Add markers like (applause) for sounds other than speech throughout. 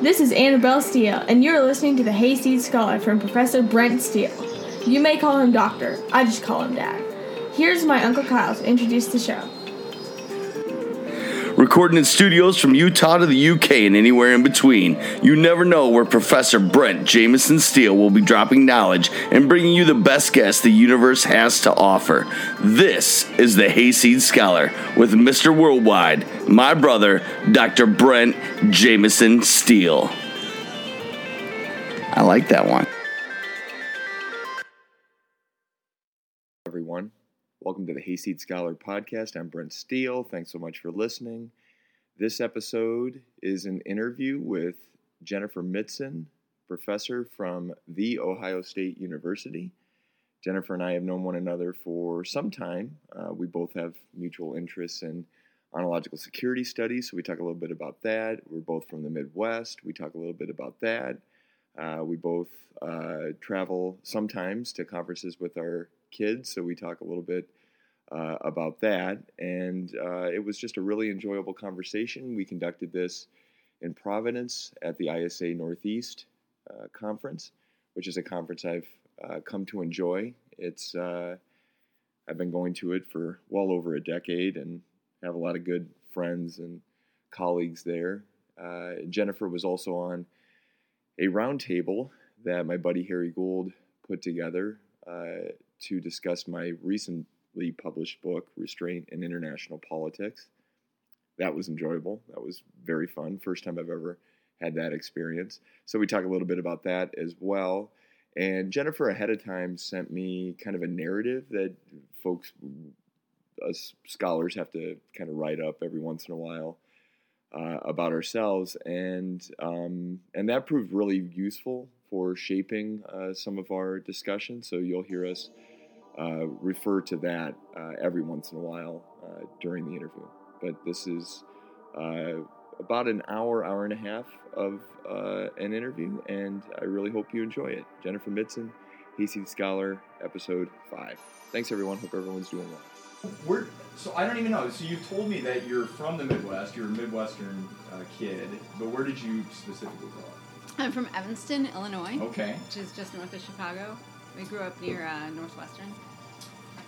This is Annabelle Steele, and you're listening to the Hayseed Scholar from Professor Brent Steele. You may call him Doctor, I just call him Dad. Here's my Uncle Kyle to introduce the show. Recording in studios from Utah to the UK and anywhere in between, you never know where Professor Brent Jameson Steele will be dropping knowledge and bringing you the best guests the universe has to offer. This is the Hayseed Scholar with Mr. Worldwide, my brother, Dr. Brent Jameson Steele. I like that one. everyone. Welcome to the Hayseed Scholar podcast. I'm Brent Steele. Thanks so much for listening. This episode is an interview with Jennifer Mitzen, professor from The Ohio State University. Jennifer and I have known one another for some time. Uh, we both have mutual interests in ontological security studies, so we talk a little bit about that. We're both from the Midwest. We talk a little bit about that. Uh, we both uh, travel sometimes to conferences with our kids, so we talk a little bit uh, about that. And uh, it was just a really enjoyable conversation. We conducted this in Providence at the ISA Northeast uh, conference, which is a conference I've uh, come to enjoy. It's uh, I've been going to it for well over a decade and have a lot of good friends and colleagues there. Uh, Jennifer was also on a roundtable that my buddy Harry Gould put together uh, to discuss my recently published book, Restraint in International Politics. That was enjoyable. That was very fun. First time I've ever had that experience. So we talk a little bit about that as well. And Jennifer ahead of time sent me kind of a narrative that folks, us scholars, have to kind of write up every once in a while uh, about ourselves, and um, and that proved really useful for shaping uh, some of our discussion. So you'll hear us uh, refer to that uh, every once in a while uh, during the interview. But this is uh, about an hour, hour and a half of an interview, and I really hope you enjoy it. Jennifer Mitzen, Hayseed Scholar, episode five. Thanks, everyone. Hope everyone's doing well. Where, so I don't even know. So you've told me that you're from the Midwest. You're a Midwestern uh, kid, but where did you specifically grow up? I'm from Evanston, Illinois, Okay. which is just north of Chicago. We grew up near uh, Northwestern.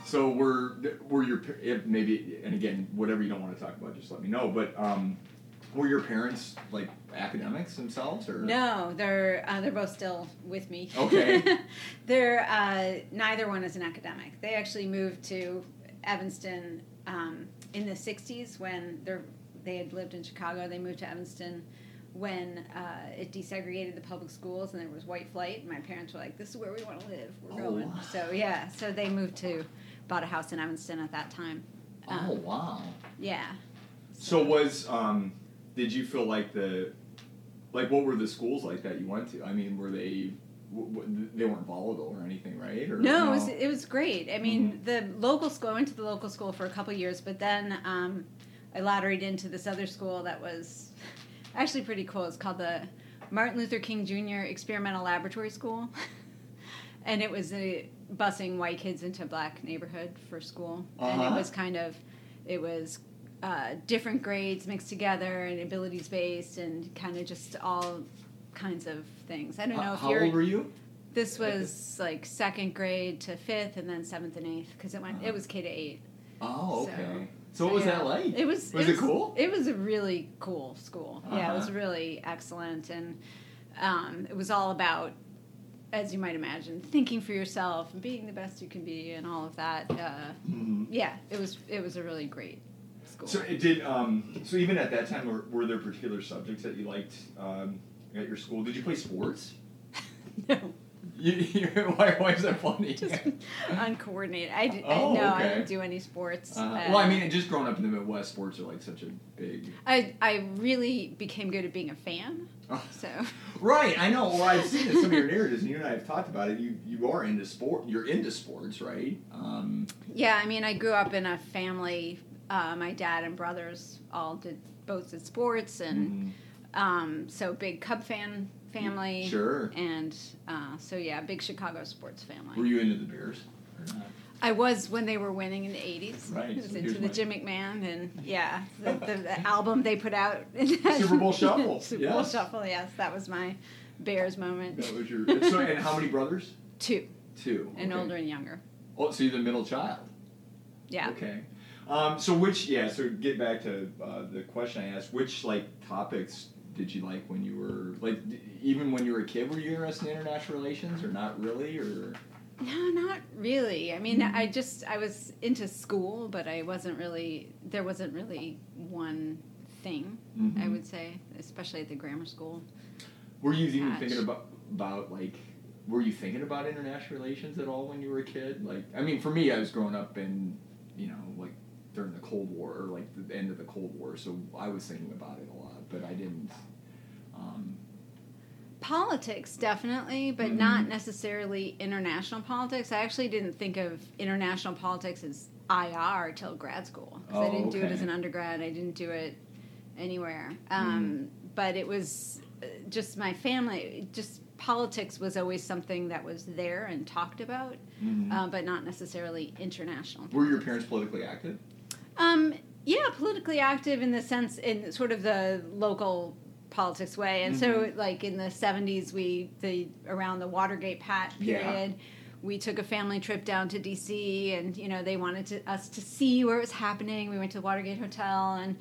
So were were your if maybe and again whatever you don't want to talk about, just let me know. But um, were your parents like academics themselves or No, they're uh, they're both still with me. Okay. (laughs) they're uh, neither one is an academic. They actually moved to Evanston um, in the '60s when they they had lived in Chicago. They moved to Evanston when uh, it desegregated the public schools and there was white flight. My parents were like, "This is where we want to live. We're Oh, going." So yeah, so they moved to bought a house in Evanston at that time. Um, Oh wow. Yeah. So was um, did you feel like the like what were the schools like that you went to? I mean, were they w- w- they weren't volatile or anything, right? Or No, it was it was great. I mean, Mhm. the local school. I went to the local school for a couple years, but then um, I lotteried into this other school that was (laughs) actually pretty cool. It's called the Martin Luther King Jr. Experimental Laboratory School, (laughs) and it was a busing white kids into black neighborhood for school, and it Uh-huh. was kind of it was. Uh, different grades mixed together and abilities based and kind of just all kinds of things. I don't know How, if how you're old were you? this was like second grade to fifth, and then seventh and eighth because it went. It was K to eight. Oh, So- okay. So, what was yeah. that like? It was. Was it cool? It was a really cool school. Yeah, it was Uh-huh. really excellent, and um, it was all about, as you might imagine, thinking for yourself and being the best you can be, and all of that. Uh, Mhm. yeah, it was. It was a really great school. So it did. Um, so even at that time, were, were there particular subjects that you liked um, at your school? Did you play sports? (laughs) no, You, you, (laughs) why, why is that funny? (laughs) just uncoordinated. I, d- Oh, I no, I didn't do any sports. Uh, Uh, well, I mean, just growing up in the Midwest, sports are like such a big. I I really became good at being a fan. (laughs) So Right, I know. Well, I've seen some of your narratives, and you and I have talked about it. You you are into sport. You're into sports, right? Um, yeah, I mean, I grew up in a family. Uh, my dad and brothers all did both did sports, and mm, um, so big Cub fan family. Sure. And uh, so yeah, big Chicago sports family. were you into the Bears? Or not? I was when they were winning in the eighties. Right, I was into the my- Jim McMahon and yeah, the, the, the album they put out. (laughs) Super Bowl Shuffle, (laughs) Super Bowl yes. Shuffle. Yes, that was my Bears moment. That was your. So, and how many brothers? (laughs) Two, Two. and okay. older and younger. Oh, so you're the middle child. Yeah. Okay. Um, so which yeah, so get back to uh, the question I asked, which like topics did you like when you were like d- even when you were a kid were you interested in international relations or not really or No, not really. I mean, Mm-hmm. I just I was into school, but I wasn't really. There wasn't really one thing. I Mhm. would say, especially at the grammar school. were you even thinking about about like were you thinking about international relations at all when you were a kid? Like I mean for me I was growing up in you know like during the Cold War or like the end of the Cold War, so I was thinking about it a lot, but I didn't um, Politics, definitely, but Mhm. not necessarily international politics. I actually didn't think of international politics as IR till grad school because I Oh, didn't do it as an undergrad. I didn't do it anywhere. Um, But it was uh, just my family. Just politics was always something that was there and talked about, mhm. uh, but not necessarily international. were your parents politically active? Um, yeah, politically active in the sense in sort of the local politics way, and so Mhm. like in the seventies, we the around the Watergate pat Yeah. period. We took a family trip down to DC, and you know they wanted to, us to see where it was happening. We went to the Watergate Hotel, and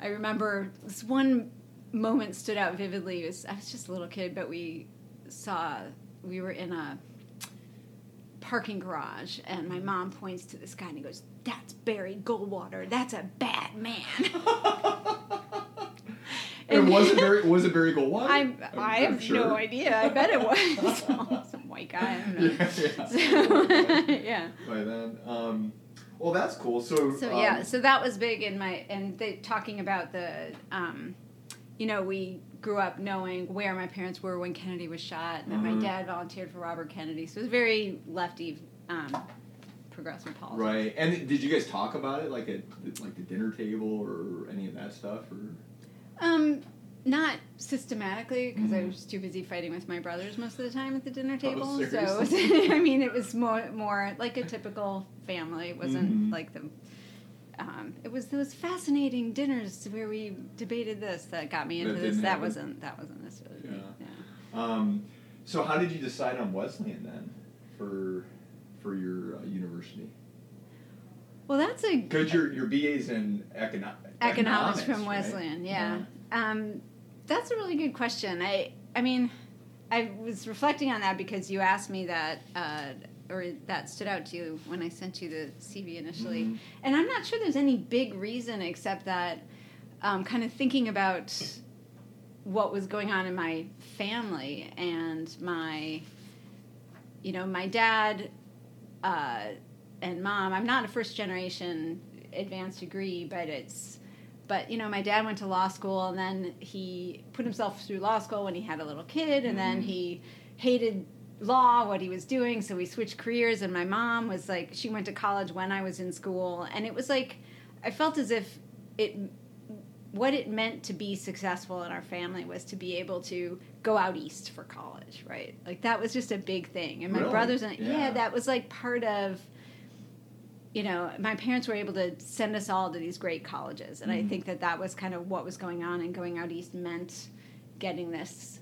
I remember this one moment stood out vividly. It was I was just a little kid, but we saw we were in a parking garage, and my mom points to this guy and he goes, "That's Barry Goldwater. That's a bad man." (laughs) (laughs) And was it (laughs) Barry? Was it Barry Goldwater? I'm, I'm- I have sure. no idea. I bet it was (laughs) (laughs) some white guy. Know. Yeah, So, yeah. By then, um, well, that's cool. So, So um, yeah, so that was big in my and they talking about the, um, you know, we grew up knowing where my parents were when Kennedy was shot, and then Mhm. my dad volunteered for Robert Kennedy, so it was very lefty, um, progressive politics. right. And did you guys talk about it, like at like the dinner table or any of that stuff, or? Um, not systematically because I Mhm. was too busy fighting with my brothers most of the time at the dinner table. so? (laughs) I mean, it was more more like a typical family. It wasn't Mhm. like the. Um, it was those fascinating dinners where we debated this that got me That into this. That happen. wasn't that wasn't necessarily. Yeah. yeah. Um, so how did you decide on Wesleyan then, for for your uh, university? Well, that's a Because your your BA's in econo- economics, from right? Wesleyan. Yeah, um, that's a really good question. I I mean, I was reflecting on that because you asked me that, uh, or that stood out to you when I sent you the CV initially, Mhm. and I'm not sure there's any big reason except that, um, kind of thinking about what was going on in my family and my, you know, my dad. Uh, and mom. I'm not a first generation advanced degree, but it's but you know, my dad went to law school and then he put himself through law school when he had a little kid and then Mhm. he hated law what he was doing so we switched careers and my mom was like she went to college when I was in school and it was like I felt as if it what it meant to be successful in our family was to be able to go out east for college, right? Like that was just a big thing. And my Really? brothers and Yeah. yeah, that was like part of you know, my parents were able to send us all to these great colleges, and I Mhm. think that that was kind of what was going on. And going out east meant getting this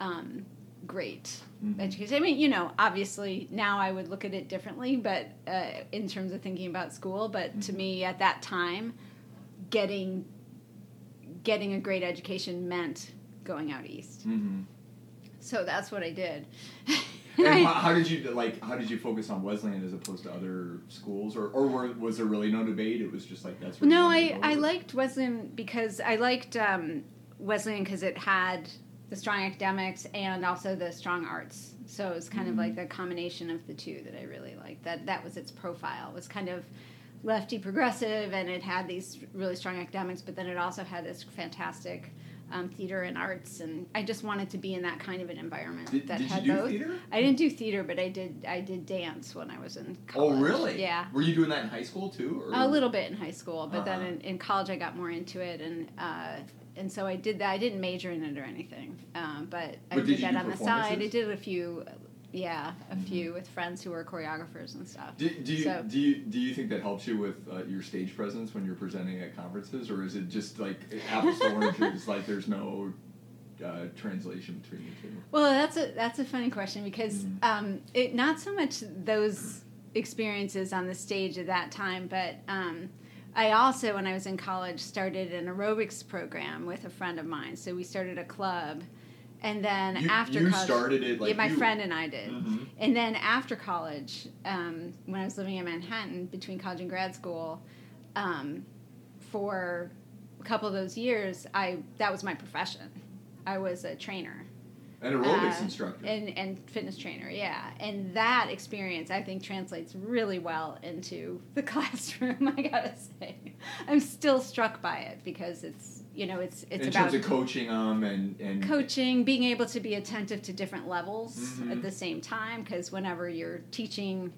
um, great Mhm. education. I mean, you know, obviously now I would look at it differently, but uh, in terms of thinking about school, but to Mhm. me at that time, getting getting a great education meant going out east. Mhm. So that's what I did. (laughs) And how, how did you like? How did you focus on Wesleyan as opposed to other schools, or or were, was there really no debate? It was just like that's. No, I, I liked Wesleyan because I liked um, Wesleyan because it had the strong academics and also the strong arts. So it was kind of Mhm. like the combination of the two that I really liked. That that was its profile. It was kind of lefty progressive and it had these really strong academics, but then it also had this fantastic um, theater and arts. And I just wanted to be in that kind of an environment Did, that did had you do both. theater? I didn't do theater, but I did I did dance when I was in college. Oh, really? Yeah. Were you doing that in high school too? Or? A little bit in high school, but then Uh-huh. in, in college I got more into it, and uh, and so I did that. I didn't major in it or anything, um, but I did did that on the side. I did a few yeah, a few with friends who were choreographers and stuff. Do, do you So- do you do you think that helps you with uh, your stage presence when you're presenting at conferences, or is it just like apples to oranges? Like there's no uh, translation between the two. Well, that's a that's a funny question because Mhm. um, it not so much those experiences on the stage at that time, but um, I also, when I was in college, started an aerobics program with a friend of mine. So we started a club, and then You- after you college, started it, like, yeah, my you- friend and I did. Mhm. And then after college, um, when I was living in Manhattan between college and grad school, um, for a couple of those years, I that was my profession. I was a trainer An aerobics uh, instructor. and and fitness trainer. Yeah, and that experience I think translates really well into the (laughs) classroom. I gotta say, I'm still struck by it because it's you know it's it's in about terms of coaching them and and coaching, being able to be attentive to different levels Mhm. at the same time. Because whenever you're teaching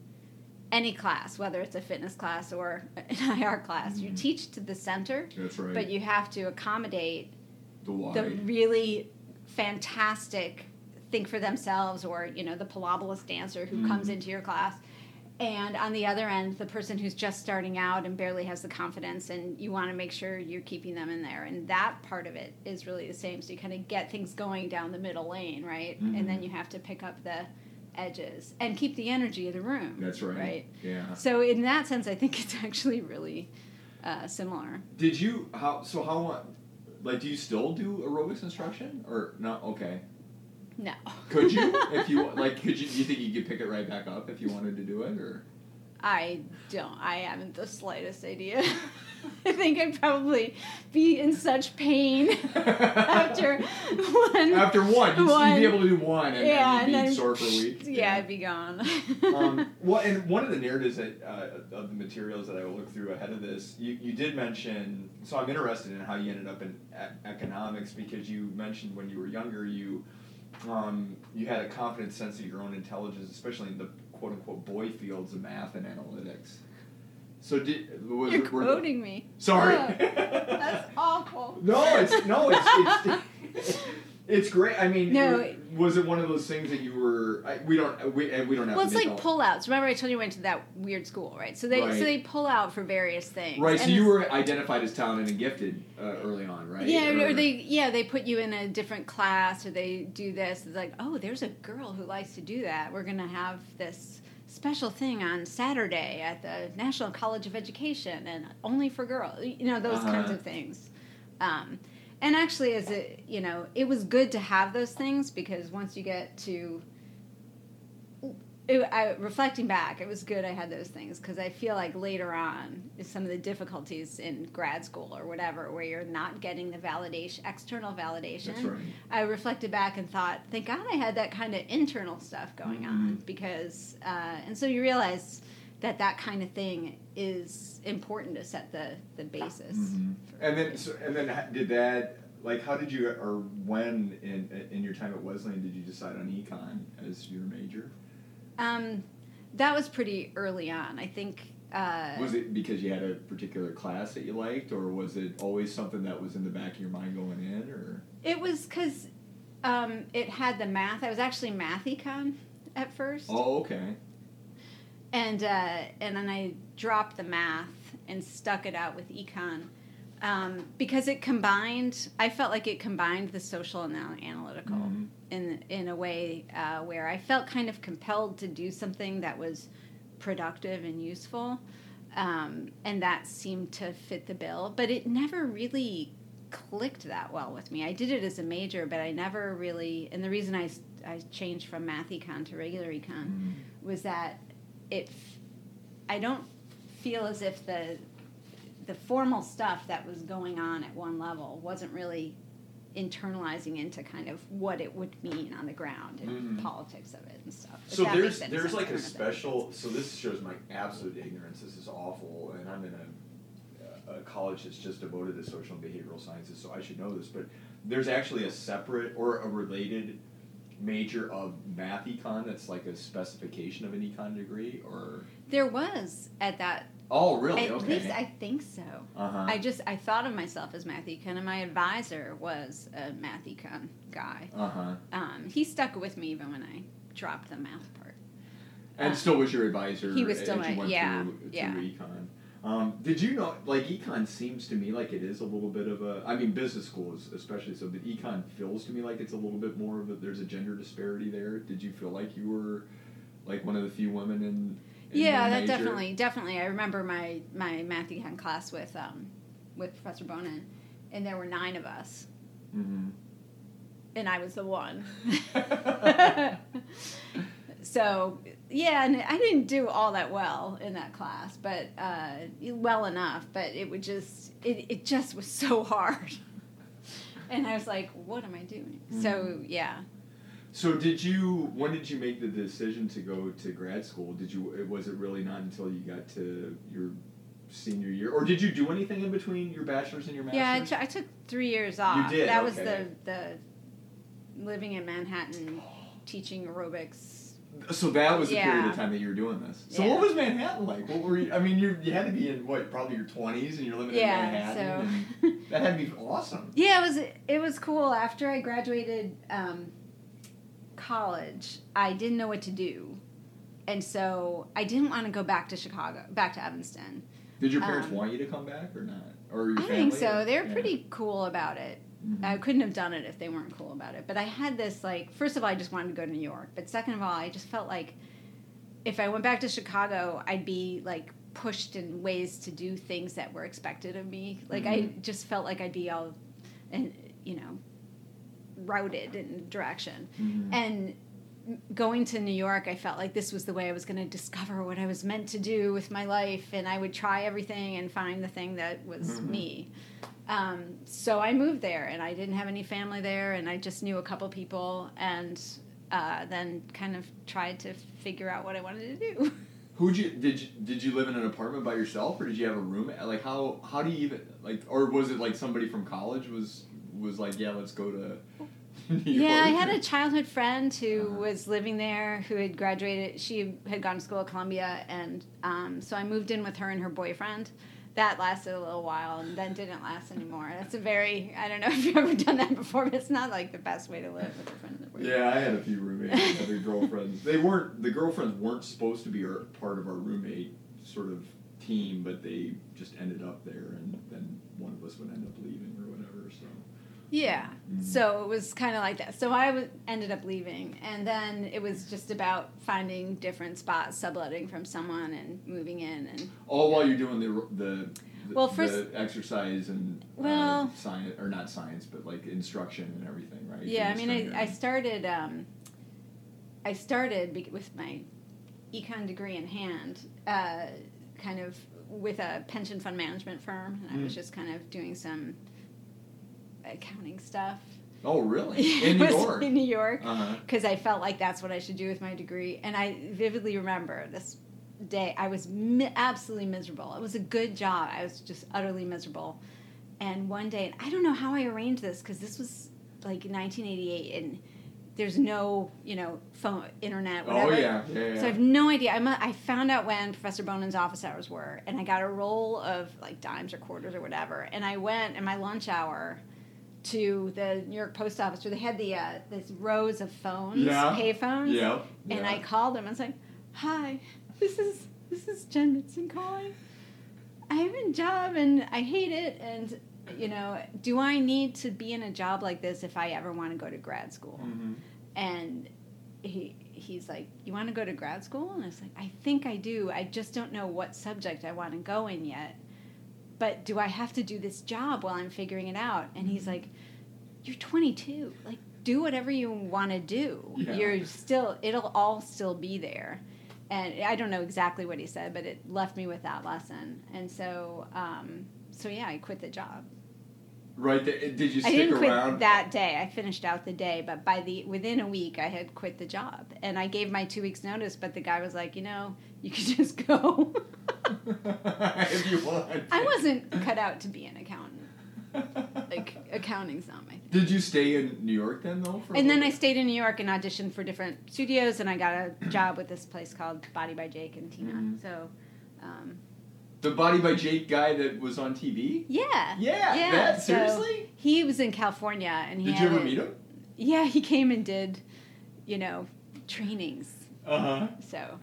any class, whether it's a fitness class or an (laughs) IR class, you Mhm. teach to the center, That's right. but you have to accommodate the the really fantastic think for themselves or you know the Pilobolus dancer who comes Mhm. into your class and on the other end the person who's just starting out and barely has the confidence and you want to make sure you're keeping them in there and that part of it is really the same so you kind of get things going down the middle lane right and then Mhm. you have to pick up the edges and keep the energy of the room That's right. right Yeah. so in that sense i think (laughs) it's actually really uh, similar Did you how so how like do you still do aerobics instruction or not? Okay. No Could you (laughs) if you like? Could you? Do you think you could pick it right back up if you wanted to do it or? I don't. I haven't the slightest idea. (laughs) I think I'd probably be in such pain (laughs) after one. After one, you'd, One. you'd be able to do one, and, yeah, and you'd be sore for a week. Yeah, I'd be gone. um, well, and one of the narratives that, uh, of the materials that I will look through ahead of this, you, you did mention. So I'm interested in how you ended up in e- economics because you mentioned when you were younger you um, you had a confident sense of your own intelligence, especially in the quote unquote boy fields of math and analytics. So did was You're were quoting me. Sorry. Ugh, that's (laughs) awful. No, it's no, it's it's, (laughs) it's great. I mean, No. it- was it one of those things that you were? I, we don't we we don't have. Well, it's like pullouts. Remember, I told you I went to that weird school, right? So they Right. so they pull out for various things. Right, so you were identified as talented and gifted uh, early on, right? Yeah, or, they yeah they put you in a different class or they do this. It's like oh, there's a girl who likes to do that. We're gonna have this special thing on Saturday at the National College of Education and only for girls. You know those kinds Uh-huh. of things. Um, and actually, as a you know, it was good to have those things because once you get to it, I, reflecting back, it was good I had those things because I feel like later on is some of the difficulties in grad school or whatever where you're not getting the validation, external validation. That's right. I reflected back and thought, thank God I had that kind of internal stuff going on Mhm. because, uh, and so you realize that that kind of thing is important to set the the basis. Mhm. And then, so, and then, did that like how did you or when in in your time at Wesleyan did you decide on econ as your major? Um, that was pretty early on. I think. Uh, Was it because you had a particular class that you liked, or was it always something that was in the back of your mind going in, or? It was because um, it had the math. I was actually math econ at first, Oh, okay. And uh, and then I dropped the math and stuck it out with econ um, because it combined. I felt like it combined the social and the analytical Mhm. in in a way uh, where I felt kind of compelled to do something that was productive and useful, um, and that seemed to fit the bill. But it never really clicked that well with me. I did it as a major, but I never really. And the reason I I changed from math econ to regular econ Mhm. was that it. I don't feel as if the the formal stuff that was going on at one level wasn't really internalizing into kind of what it would mean on the ground and Mhm. politics of it and stuff. So there's there's like a special. So this shows my absolute ignorance. This is awful, and I'm in a, a college that's just devoted to social and behavioral sciences, so I should know this. But there's actually a separate or a related major of math econ that's like a specification of an econ degree, or There was at that Oh, really? At okay. least I think so. uh-huh. I just I thought of myself as math econ, and my advisor was a math econ guy. uh-huh. Um, he stuck with me even when I dropped the math part. And Uh, still was your advisor. he was still my- yeah, through, through yeah. econ. Um, did you know, like, econ seems to me like it is a little bit of a. I mean, business schools especially so, but econ feels to me like it's a little bit more of a. There's a gender disparity there. Did you feel like you were, like, one of the few women in? in yeah, that major? definitely, definitely. I remember my my math econ class with um, with Professor Bonin, and there were nine of us, Mhm. and I was the one. (laughs) (laughs) so yeah, and I didn't do all that well in that class, but uh, well enough. But it would just it, it just was so (laughs) hard, and I was like, what am I doing? So Mm-hmm. yeah, So did you? When did you make the decision to go to grad school? Did you? Was it really not until you got to your senior year, or did you do anything in between your bachelor's and your master's? yeah. I, t- I took three years off. You did, That was the the living in Manhattan, teaching aerobics. So that was the period of time that you were doing this. So Yeah. what was Manhattan like? What were you? I mean, you you had to be in what probably your twenties, and you're living Yeah, in Manhattan. Yeah, so- (laughs) that had to be awesome. Yeah, it was it was cool. After I graduated um, college, I didn't know what to do, and so I didn't want to go back to Chicago, back to Evanston. Did your parents Um, want you to come back or not? Or your I family? think so. or- They were yeah. pretty cool about it. I couldn't have done it if they weren't cool about it. But I had this like, first of all, I just wanted to go to New York. But second of all, I just felt like if I went back to Chicago, I'd be like pushed in ways to do things that were expected of me. Like I just felt like I'd be all, and you know, routed in direction. Mhm. And going to New York, I felt like this was the way I was going to discover what I was meant to do with my life, and I would try everything and find the thing that was Mhm. me. Um, so I moved there, and I didn't have any family there, and I just knew a couple people, and uh, then kind of tried to figure out what I wanted to do. (laughs) You did you did you live in an apartment by yourself or did you have a roommate? Like how how do you even like or was it like somebody from college was was like yeah let's go to (laughs) Yeah, I had a childhood friend who Uh-huh. was living there, who had graduated. She had gone to school at Columbia, and um, so I moved in with her and her boyfriend. That lasted a little while, and then didn't last anymore. That's a very I don't know (laughs) if you've ever done that before, but it's not like the best way to live with a friend. Yeah, I had a few roommates, (laughs) a girlfriends. They weren't the girlfriends weren't supposed to be our, part of our roommate sort of team, but they just ended up there, and then one of us would end up leaving or whatever. So Yeah. Mhm. So it was kind of like that. So I w- ended up leaving, and then it was just about finding different spots, subletting from someone, and moving in, and all while you're doing the the. the Well, first- the exercise and Well- uh, science or not science, but like instruction and everything, right? Yeah, I mean, I, I started. Um, I started with my econ degree in hand, uh, kind of with a pension fund management firm, and I was Mm. just kind of doing some accounting stuff. oh, really? (laughs) In New York. In New York, Uh-huh. because I felt like that's what I should do with my degree, and I vividly remember this day. I was mi- absolutely miserable. It was a good job. I was just utterly miserable. And one day, and I don't know how I arranged this because this was like 1988, and there's no, you know, phone, internet, Oh whatever. yeah, yeah, yeah. So I have no idea. I'm a, I found out when Professor Bonin's office hours were, and I got a roll of like dimes or quarters or whatever. And I went in my lunch hour to the New York Post Office where they had the uh, this rows of phones, Yeah. pay phones. yeah, And yeah. I called them. I was like, "Hi, this is this is Jen Mitzen calling. I have a job and I hate it. And you know, do I need to be in a job like this if I ever want to go to grad school?" Mhm. And he he's like, "You want to go to grad school?" And I was like, "I think I do. I just don't know what subject I want to go in yet. But do I have to do this job while I'm figuring it out?" And he's like, "You're 22. Like, do whatever you want to do. Yeah. You're still. It'll all still be there." And I don't know exactly what he said, but it left me with that lesson. And so, um, so yeah, I quit the job. Right. There, did you I didn't quit around? that day. I finished out the day, but by the within a week, I had quit the job, and I gave my two weeks notice. But the guy was like, you know, you could just go. (laughs) if you want. I wasn't cut out to be an accountant. Like accounting's not my thing. Did you stay in New York then, though? For And then little I stayed in New York and auditioned for different studios, and I got a (clears throat) job with this place called Body by Jake and Tina. Mhm. So, um, The Body by Jake guy that was on TV. Yeah. Yeah, Yeah. that- so seriously? he was in California, and he Did you ever a- meet him? Yeah, he came and did, you know, trainings. Uh huh. So,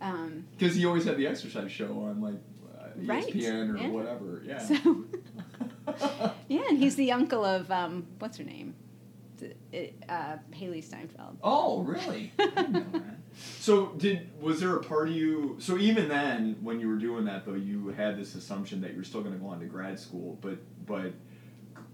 um, Because he always had the exercise show on like uh, Right, ESPN or yeah. whatever. (laughs) Yeah. so (laughs) yeah, and he's the uncle of um, what's her name, uh, Hailee Steinfeld. oh, really? (laughs) I didn't know that. So did was there a part of you? So even then, when you were doing that, though, you had this assumption that you were still going to go on to grad school. But but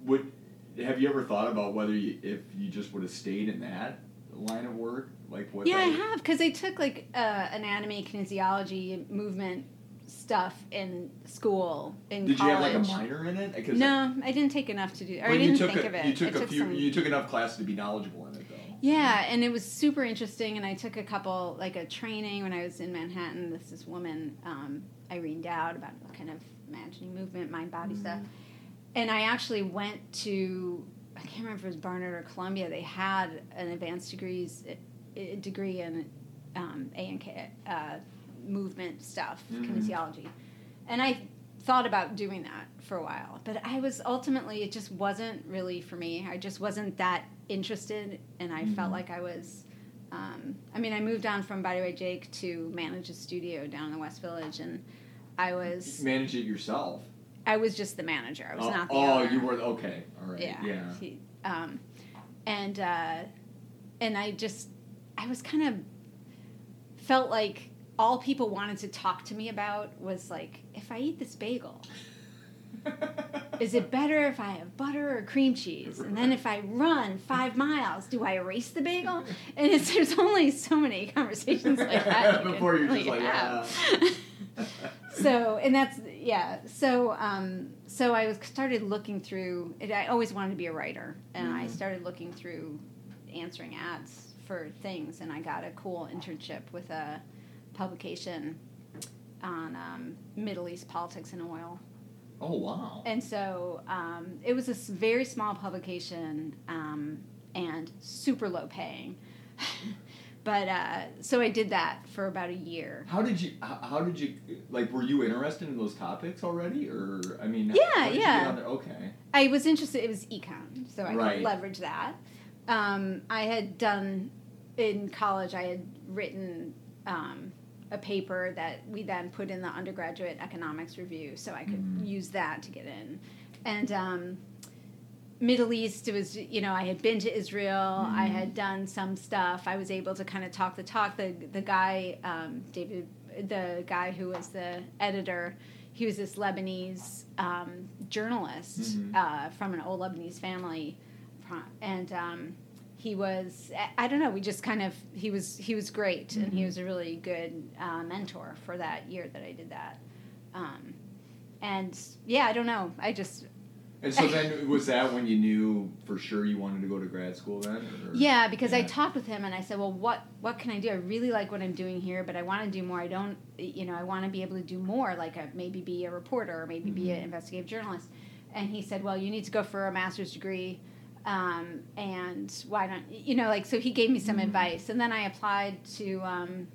would have you ever thought about whether you, if you just would have stayed in that line of work, like what? Yeah, I have because I took like uh, anatomy, kinesiology, movement stuff in school in Did you have like a minor in it? No, I didn't take enough to do. Or I didn't think a, of it. You took I a few. some- You took enough classes to be knowledgeable in it, though. Yeah, and it was super interesting. And I took a couple, like a training when I was in Manhattan. This this woman, um, Irene Dowd, about kind of imagining movement, mind body stuff. And I actually went to, I can't remember if it was Barnard or Columbia. They had an advanced degrees degree in um, A and K uh, movement stuff, Mhm. kinesiology, and I thought about doing that for a while. But I was ultimately, it just wasn't really for me. I just wasn't that interested, and I felt Mhm. like I was. Um, I mean, I moved on from Body by Jake to manage a studio down in the West Village, and I was Manage it yourself. I was just the manager. I was oh, not the oh, owner. you were okay. All right. Yeah. Yeah. He, um, and uh, and I just I was kind of felt like all people wanted to talk to me about was like if I eat this bagel, (laughs) is it better if I have butter or cream cheese? And then if I run five miles, do I erase the bagel? And it's there's only so many conversations like that you (laughs) Before you're just like, yeah. (laughs) so and that's yeah so um so i was started looking through it, i always wanted to be a writer and i Mhm. started looking through answering ads for things and i got a cool internship with a publication on um, middle east politics and oil oh wow. and so um, it was a very small publication um, and super low paying (laughs) but uh, so i did that for about a year How did you? How, did you? Like, were you interested in those topics already, or I mean? Yeah, how did you yeah. get on there? Okay. I was interested. It was econ, so I Right. could leverage that. Um, I had done in college. I had written um, a paper that we then put in the undergraduate economics review, so I could Mhm. use that to get in. And um, Middle East, it was you know I had been to Israel. I Mhm. had done some stuff. I was able to kind of talk the talk. The the guy um, David, the guy who was the editor, he was this Lebanese um, journalist Mhm. uh, from an old Lebanese family, and um, he was I- I don't know. We just kind of he was he was great, and he Mhm. was a really good uh, mentor for that year that I did that. Um, and yeah, I don't know. I just And so then, was that when you knew for sure you wanted to go to grad school then? Or? Yeah, because I talked with him and I said, "Well, what what can I do? I really like what I'm doing here, but I want to do more. I don't, you know, I want to be able to do more, like a, maybe be a reporter or maybe be an investigative journalist." And he said, "Well, you need to go for a master's degree, um, and why don't you know, like?" So he gave me some Mhm. advice, and then I applied to um,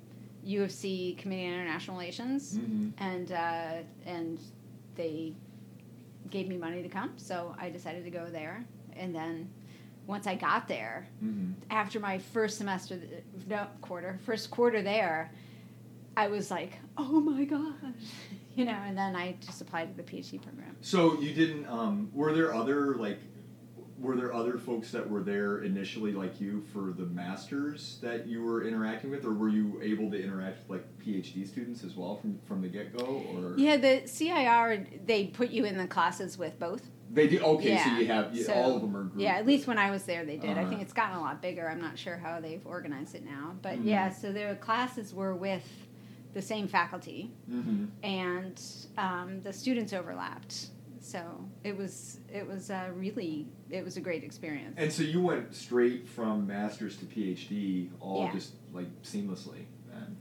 U of C Committee on International Relations, Mm-hmm. and uh, and they gave me money to come, so I decided to go there, and then once I got there Mm-hmm. after my first semester, no quarter, first quarter there, I was like, oh my gosh, (laughs) you know, and then I just applied to the PhD program. So you didn't? Um, were there other like? Were there other folks that were there initially, like you, for the masters that you were interacting with, or were you able to interact with like PhD students as well from from the get go? Or Yeah, the CIR they put you in the classes with both. they do. Okay, so you have you, so- all of them are grouped. Yeah, at least when I was there, they did. I Uh-huh. think it's gotten a lot bigger. I'm not sure how they've organized it now, but Mhm. yeah, so their classes were with the same faculty, Mm-hmm. and um, the students overlapped. So it was it was a really it was a great experience. And so you went straight from masters to PhD, all Yeah. just like seamlessly, then,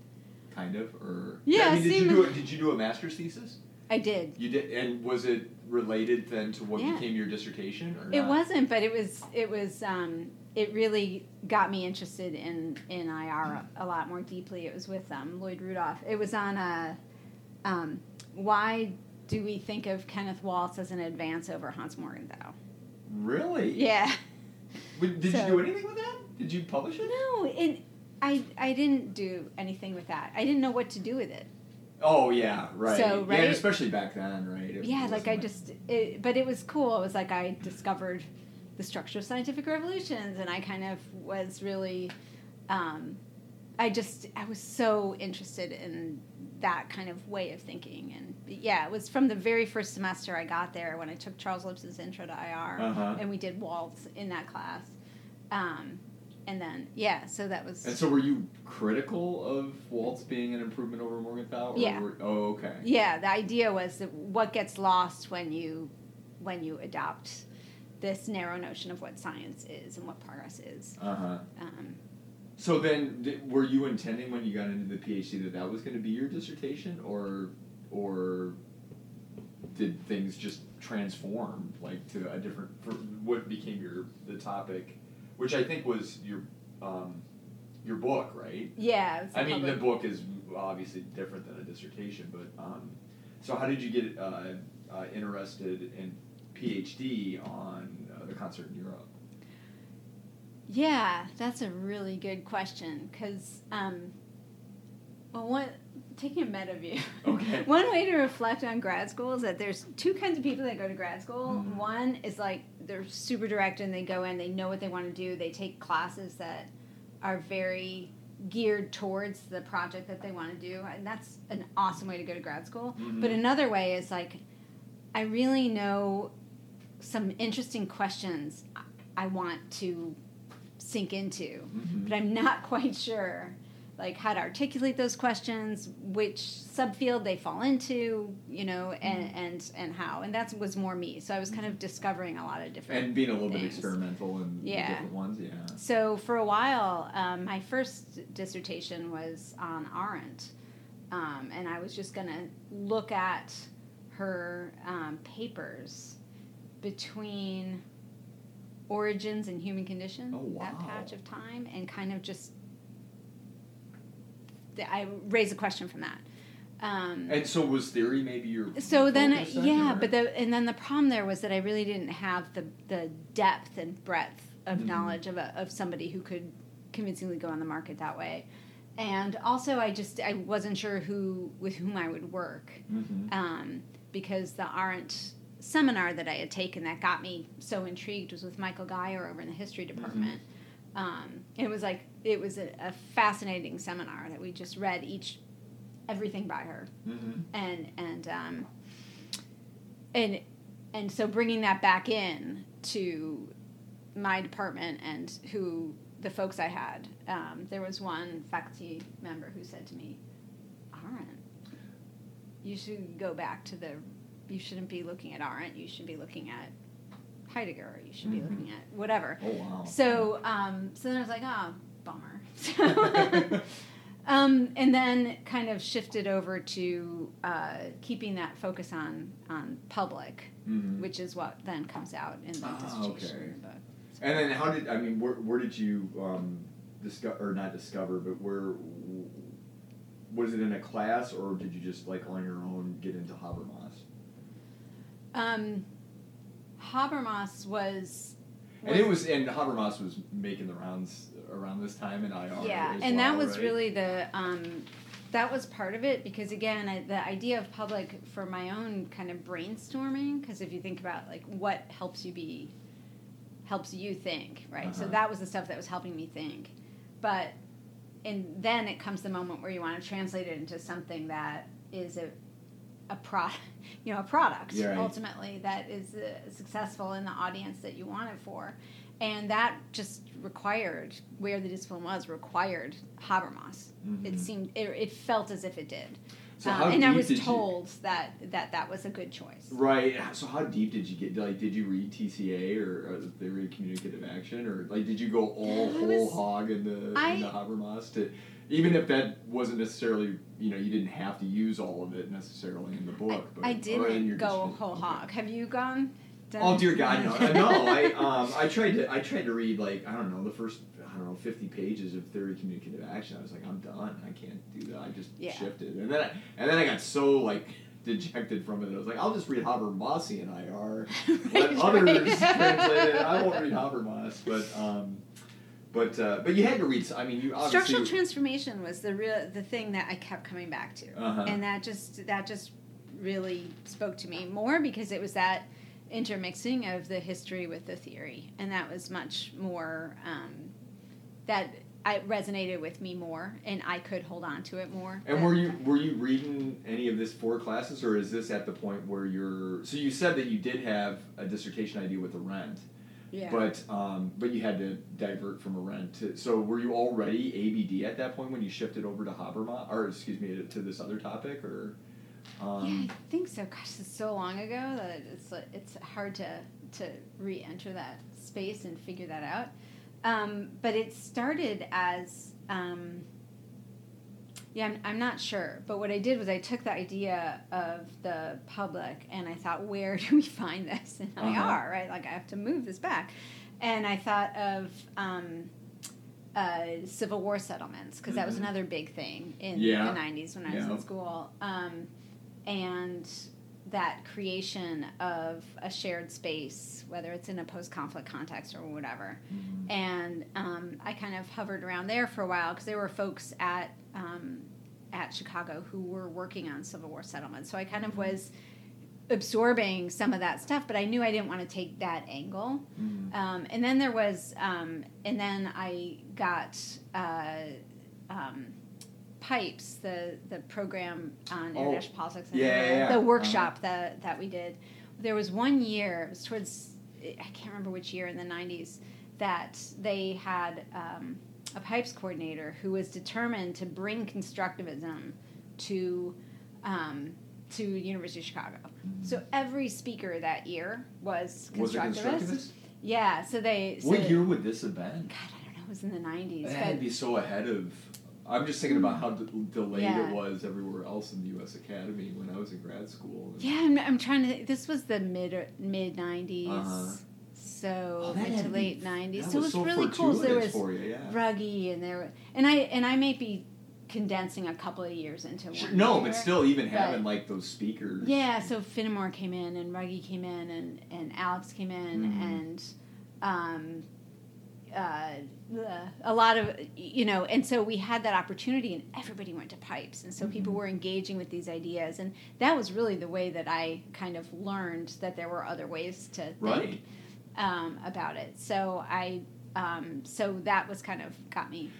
kind of, or Yeah, I mean, did you do a, did you do a master's thesis? I did. You did, and was it related then to what Yeah. became your dissertation, or It not? wasn't, but it was. It was. Um, it really got me interested in in IR a lot more deeply. It was with um, Lloyd Rudolph. It was on a um, why do we think of Kenneth Waltz as an advance over Hans Morgenthau? Really? Yeah. Did So- you do anything with that? Did you publish it? No, it. I I didn't do anything with that. I didn't know what to do with it. Oh yeah, right. So, right? and especially back then, right? It yeah, like I just. It, but it was cool. It was like I discovered the structure of scientific revolutions, and I kind of was really. Um, I just I was so interested in that kind of way of thinking, and yeah, it was from the very first semester I got there when I took Charles Lipson's Intro to IR, Uh-huh. and we did Waltz in that class, um, and then yeah, so that was And so, were you critical of Waltz being an improvement over Morgenthau? Or Yeah. Were, oh, okay. yeah. The idea was that what gets lost when you when you adopt this narrow notion of what science is and what progress is. Uh huh. Um, So then, did, were you intending when you got into the PhD that that was going to be your dissertation, or or did things just transform like to a different what became your the topic, which I think was your um, your book, right? yeah, I mean, the book is obviously different than a dissertation, but um, so how did you get uh, uh, interested in PhD on uh, the concert in Europe? Yeah, that's a really good question because, um, well, one taking a meta view. Okay. (laughs) one way to reflect on grad school is that there's two kinds of people that go to grad school. Mhm. One is like they're super direct and they go in, they know what they want to do, they take classes that are very geared towards the project that they want to do, and that's an awesome way to go to grad school. Mhm. But another way is like, I really know some interesting questions I want to sink into, Mhm. but I'm not (laughs) quite sure like how to articulate those questions, which subfield they fall into, you know, and and and how. And that was more me. So I was kind of discovering a lot of different and being a little bit experimental and Yeah. different ones, yeah. So for a while, um, my first dissertation was on Arendt, um, and I was just going to look at her um, papers between origins and human condition, Oh, that patch of time, and kind of just I raised a question from that. Um, And so was theory maybe your so then focus yeah or- but the and then the problem there was that i really didn't have the the depth and breadth of Mhm. knowledge of a, of somebody who could convincingly go on the market that way and also i just i wasn't sure who with whom i would work Mhm. um, because the Arendt seminar that i had taken that got me so intrigued was with michael geyer over in the history department um, it was like it was a, a fascinating seminar that we just read each everything by her Mhm. and and um, and and so bringing that back in to my department and who the folks I had, um, there was one faculty member who said to me, "Arendt, you should go back to the. You shouldn't be looking at Arendt. You should be looking at Heidegger. You should be Mhm. looking at whatever." Oh wow. So, um, so then I was like, oh, bummer. (laughs) (laughs) um, and then kind of shifted over to uh, keeping that focus on on public, Mhm. which is what then comes out in the Ah, dissertation. okay. But And then how did I mean where where did you um, discover or not discover but where was it in a class or did you just like on your own get into Habermas? Um, Habermas was. And it was and Habermas was making the rounds around this time in IR. yeah and that was right? really the um, that was part of it because again I, the idea of public for my own kind of brainstorming because if you think about like what helps you be helps you think right so Uh-huh. that was the stuff that was helping me think but and then it comes the moment where you want to translate it into something that is a a pro, you know, a product right. ultimately that is uh, successful in the audience that you want it for, and that just required where the discipline was required Habermas. It Mhm. seemed it, it felt as if it did, So Um, and I was did you- told that that that was a good choice. Right. So how deep did you get? Like, did you read TCA or, or the theory of communicative action, or like, did you go all whole was- hog in the I- in the Habermas to, even if that wasn't necessarily, you know, you didn't have to use all of it necessarily in the book. but, I didn't go whole Okay. hog. Have you gone? done Oh dear God, no, no. I (laughs) um, I tried to I tried to read like I don't know the first I don't know fifty pages of theory of communicative action. I was like, I'm done. I can't do that. I just Yeah. shifted, and then I, and then I got so like (laughs) dejected from it. I was like, I'll just read Habermasian IR. (laughs) Let Right, others right. translate it. I won't read Habermas, but um, but uh, but you had to read. I mean, you obviously. Structural transformation was the real the thing that I kept coming back to, Uh-huh. and that just that just really spoke to me more because it was that intermixing of the history with the theory, and that was much more um, that I resonated with me more, and I could hold on to it more. And were you were you reading any of this for classes, or is this at the point where you're? So you said that you did have a dissertation idea with Arendt, yeah. but um, but you had to divert from Arendt. To, so were you already ABD at that point when you shifted over to Habermas, or excuse me, to, to this other topic, or? Um, yeah, I think so. Gosh, it's so long ago that it's it's hard to to re-enter that space and figure that out. Um, but it started as um, yeah, I'm, I'm not sure. But what I did was I took the idea of the public and I thought, where (laughs) do we find this in Uh-huh. IR? Right, like I have to move this back, and I thought of. Um, uh, Civil War settlements, because that was Mhm. another big thing in Yeah. the 90s when I was Yeah. in school. Um, and that creation of a shared space, whether it's in a post conflict context or whatever. mhm. And um, I kind of hovered around there for a while because there were folks at um, at Chicago who were working on Civil War settlements. So I kind of was absorbing some of that stuff, but I knew I didn't want to take that angle. Mhm. Um, and then there was, um, and then I got uh, um, Pipes, the the program on Oh, international politics, and yeah, yeah, the Uh-huh. workshop that that we did. There was one year, it was towards I can't remember which year in the '90s, that they had um, a Pipes coordinator who was determined to bring constructivism to um, to University of Chicago. So every speaker that year was Was it constructivist. constructivist? Yeah, so they. So What year would this have been? God, I don't know. It was in the nineties. It had to be so ahead of. I'm just thinking about how de- delayed Yeah. it was everywhere else in the U.S. Academy when I was in grad school. Yeah, I'm, I'm trying to. This was the mid mid 90s Uh-huh. So Oh, mid to late nineties. So it was so really cool. So there was you, yeah. Ruggie and there, and I and I may be condensing a couple of years into Sure, one. no, year. but still, even but- having like those speakers. Yeah, so Finnemore came in and Ruggie came in and, and Alex came in Mhm. and um, uh, a lot of you know, and so we had that opportunity and everybody went to pipes and so people Mhm. were engaging with these ideas and that was really the way that I kind of learned that there were other ways to think Right. um, about it. So I um, so that was kind of got me.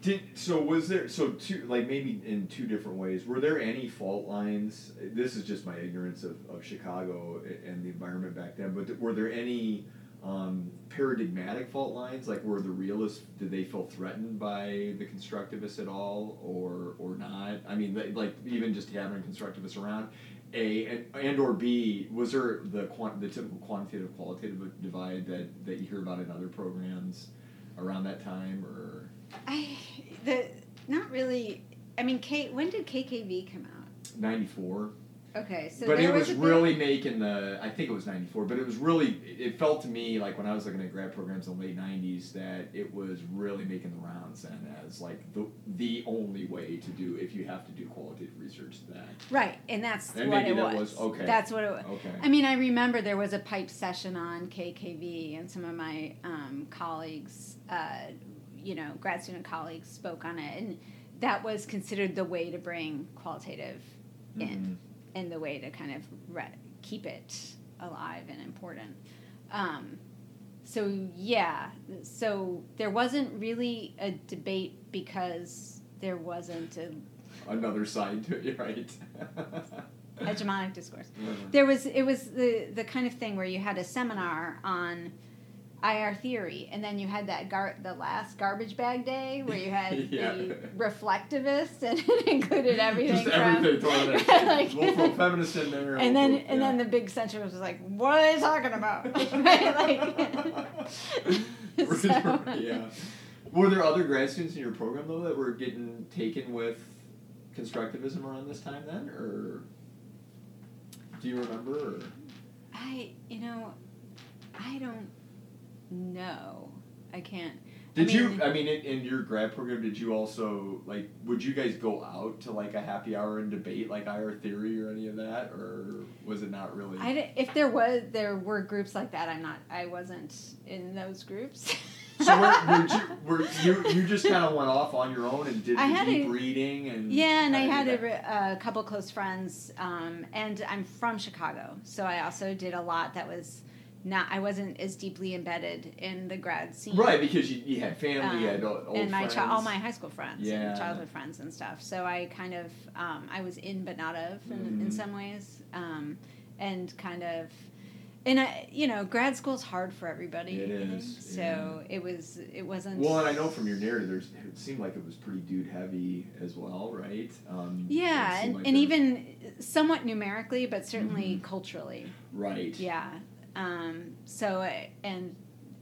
Did so? Was there so two like maybe in two different ways? Were there any fault lines? This is just my ignorance of, of Chicago and the environment back then. But were there any um, paradigmatic fault lines? Like were the realists did they feel threatened by the constructivists at all, or or not? I mean, like- like even just having constructivists around. A and, and or B was there the quant, the typical quantitative qualitative divide that, that you hear about in other programs around that time or I the not really. I mean, K. When did KKV come out? 94 Okay, so but there it was, big- really making the i think it was 94 but it was really it felt to me like when i was looking at grad programs in the late 90s that it was really making the rounds then as like the the only way to do if you have to do qualitative research that right, and that's And what maybe it that was. was- okay. That's what it was. okay I mean, I remember there was a pipe session on KKV, and some of my um, colleagues, uh, you know, grad student colleagues, spoke on it, and that was considered the way to bring qualitative in, Mhm. And the way to kind of re- keep it alive and important. Um, so yeah, so there wasn't really a debate because there wasn't a another side to it (laughs) right hegemonic discourse. Uh-huh. There was it was the the kind of thing where you had a seminar on IR theory, and then you had that gar- the last garbage bag day where you had (laughs) Yeah. the reflectivist, and (laughs) it included everything. just from, everything thrown in (laughs) like- we'll feminists in there and then and then the big center was like, "What are they talking about?" right? Like, so- yeah. Were there other grad students in your program though that were getting taken with constructivism around this time then, or do you remember? Or? I, you know, I don't know. I can't. Did I you? I mean, in, in your grad program, did you also like? Would you guys go out to like a happy hour and debate like IR theory or any of that, or was it not really? I di- if there was there were groups like that, I'm not. I wasn't in those groups. (laughs) so were, you, were you you just kind of went off on your own and did I deep a- reading and Yeah, and I had a, a couple close friends, um, and I'm from Chicago, so I also did a lot that was not. I wasn't as deeply embedded in the grad scene, right because you, you had family, you had Um, old, and my friends. chi- all my high school friends, Yeah. and childhood friends, and stuff. So I kind of um, I was in but not of in, in Mhm. some ways, um, and kind of. And I, you know, grad school's hard for everybody. It I So yeah. it was. It wasn't. Well, and I know from your narrative, there's it seemed like it was pretty dude heavy as well, right? Um, Yeah, and, like and even somewhat numerically, but certainly Mhm. culturally. right. Yeah. Um, so, uh, and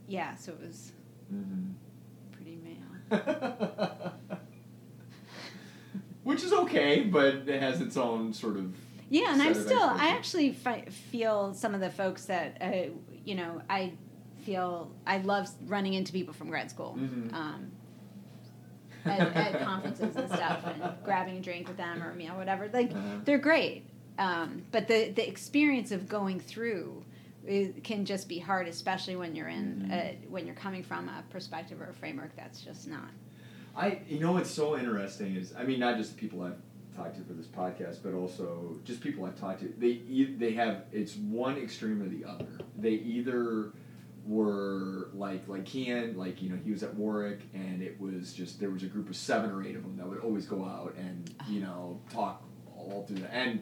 yeah, so it was hmm pretty male. (laughs) Which is okay, but it has its own sort of. Yeah, and I'm still, I actually fi- feel some of the folks that, uh, you know, I feel, I love running into people from grad school. Mhm. Um, at, at (laughs) conferences and stuff, and grabbing a drink with them or a meal, whatever. Like, Uh-huh. they're great. Um, but the, the experience of going through it can just be hard, especially when you're in, Mhm. uh, when you're coming from a perspective or a framework that's just not. I, you know, what's so interesting is, I mean, not just the people I've talked to for this podcast, but also just people I've talked to. They they have it's one extreme or the other. They either were like like Kian, like you know, he was at Warwick, and it was just there was a group of seven or eight of them that would always go out and you know talk all through the and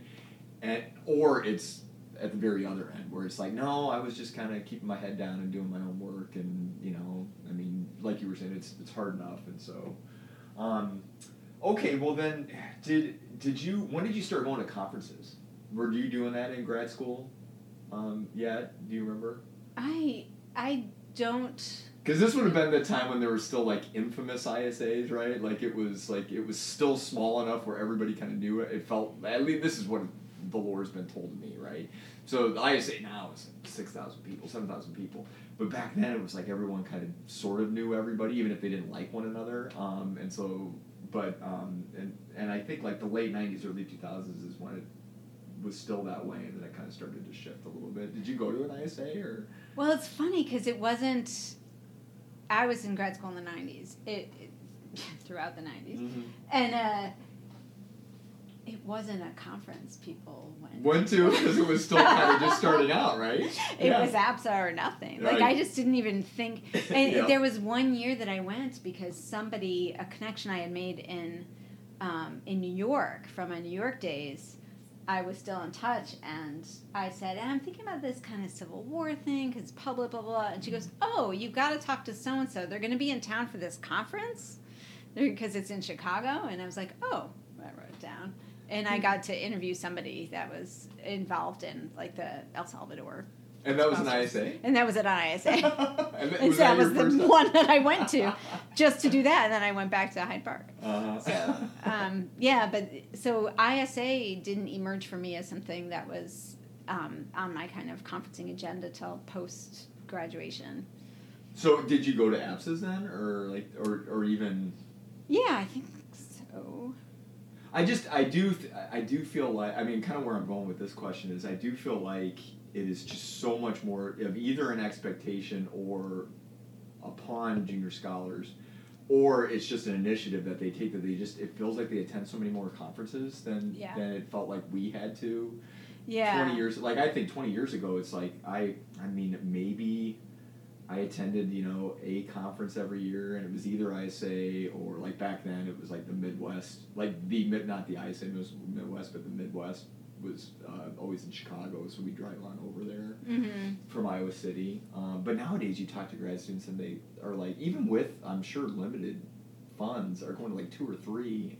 and or it's at the very other end where it's like no i was just kind of keeping my head down and doing my own work and you know i mean like you were saying it's it's hard enough and so um, okay well then did did you when did you start going to conferences were you doing that in grad school um, yet do you remember I, I don't. because this would have been the time when there were still like infamous ISAs, right? Like it was like it was still small enough where everybody kind of knew it. It felt at least this is what the lore's been told to me, right? So the ISA now is six thousand people, seven thousand people, but back then it was like everyone kind of sort of knew everybody, even if they didn't like one another. Um, and so, but um, and and I think like the late '90s, early 2000s is when it was still that way, and then it kind of started to shift a little bit. Did you go to an ISA or? Well, it's funny because it wasn't. I was in grad school in the '90s. It, it (laughs) throughout the '90s, and uh, it wasn't a conference people went. Went to because it was still kind of just starting out, right? (laughs) It Yeah. was APSA or nothing. Like Right. I just didn't even think. (laughs) And Yeah. there was one year that I went because somebody, a connection I had made in, um, in New York from my New York days, I was still in touch, and I said, "And I'm thinking about this kind of Civil War thing because public blah blah." blah. And she goes, "Oh, you've got to talk to so and so. They're going to be in town for this conference because it's in Chicago." And I was like, "Oh," I wrote it down. And I got to interview somebody that was involved in like the El Salvador And that was an ISA. and that was at ISA. (laughs) and (laughs) and so that was the first- one that I went to (laughs) just to do that, and then I went back to Hyde Park. Uh-huh. So um, yeah, but so ISA didn't emerge for me as something that was um, on my kind of conferencing agenda till post graduation. so did you go to APSAs then, or like, or or even? Yeah, I think so. I just I do th- I do feel like I mean kind of where I'm going with this question is I do feel like it is just so much more of either an expectation or upon junior scholars or it's just an initiative that they take that they just it feels like they attend so many more conferences than Yeah. than it felt like we had to Yeah. 20 years like i think 20 years ago it's like i i mean maybe i attended you know a conference every year and it was either isa or like back then it was like the midwest like the mid not the isa it was midwest but the midwest was uh, always in chicago so we drive on over there Mm-hmm. from Iowa City. Um, but nowadays, you talk to grad students, and they are like, even with I'm sure limited funds, are going to like two or three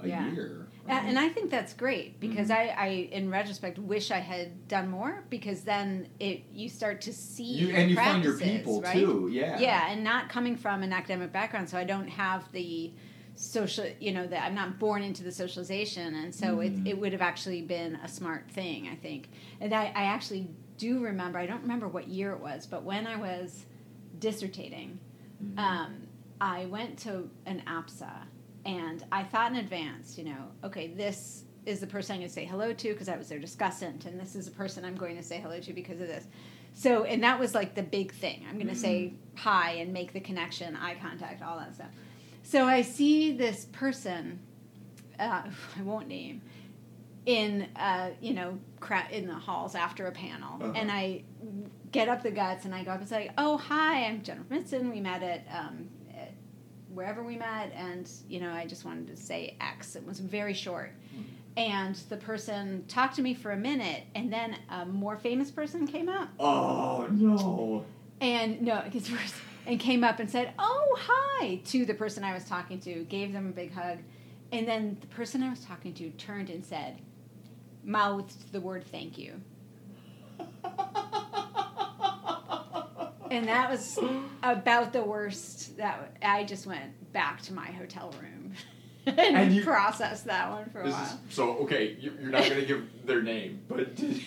a Yeah. year. And I think that's great because Mhm. I, I, in retrospect, wish I had done more because then it you start to see you and you find your people right? too. Yeah. Yeah, and not coming from an academic background, so I don't have the social, you know, that I'm not born into the socialization, and so Mhm. it, it would have actually been a smart thing, I think. And I, I actually do remember. I don't remember what year it was, but when I was dissertating, Mhm. um, I went to an APSA, and I thought in advance, you know, okay, this is the person I'm going to say hello to because I was their discussant, and this is the person I'm going to say hello to because of this. So, and that was like the big thing. I'm going to say hi and make the connection, eye contact, all that stuff. So I see this person, uh, (laughs) I won't name, in uh, you know cra- in the halls after a panel, Uh-huh. and I get up the guts and I go up and say, "Oh hi, I'm Jennifer Mitzen. We met at, um, at wherever we met, and you know I just wanted to say X. It was very short." And the person talked to me for a minute, and then a more famous person came up. Oh no. And no, it gets (laughs) worse. And came up and said, "Oh, hi!" to the person I was talking to, gave them a big hug, and then the person I was talking to turned and said, mouthed the word "thank you," (laughs) and that was about the worst. That I just went back to my hotel room (laughs) and, And you- processed that one for a while. is, so okay, you're, you're not gonna give their name, but (laughs) did,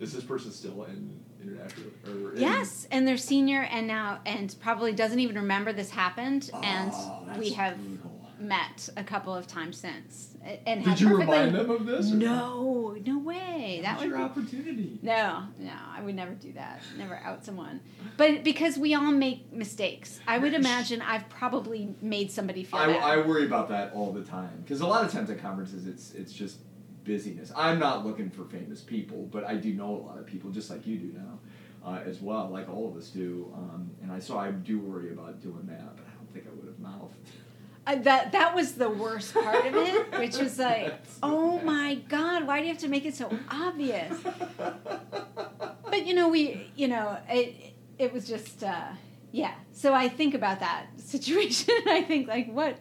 is this person still in international or in, Yes, and they're senior and now and probably doesn't even remember this happened, Oh, and ah, we have brutal. Met a couple of times since. And Did you remind them of this? No, no way. That was your be, opportunity. no, no. I would never do that. Never out someone. But because we all make mistakes, I would imagine I've probably made somebody feel I, bad. I worry about that all the time because a lot of times at conferences it's it's just busyness. I'm not looking for famous people, but I do know a lot of people just like you do now, uh, as well, like all of us do. Um, and I so I do worry about doing that, but I don't think I would have mouthed. That that was the worst part of it, which was like, oh my god, why do you have to make it so obvious? But you know, we, you know, it it was just, uh, yeah. So I think about that situation. (laughs) I think like, what,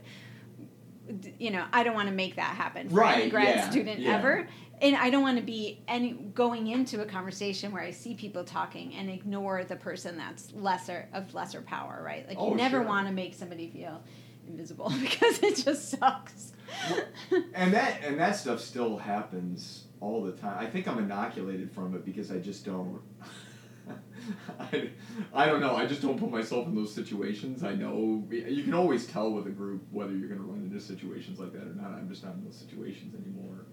you know, I don't want to make that happen for any grad yeah, student yeah. ever, and I don't want to be any going into a conversation where I see people talking and ignore the person that's lesser of lesser power, right? Like Oh, you never sure. want to make somebody feel invisible (laughs) because it just sucks. and that and that stuff still happens all the time. I think I'm inoculated from it because I just don't. (laughs) I, I don't know. I just don't put myself in those situations. I know you can always tell with a group whether you're going to run into situations like that or not. I'm just not in those situations anymore.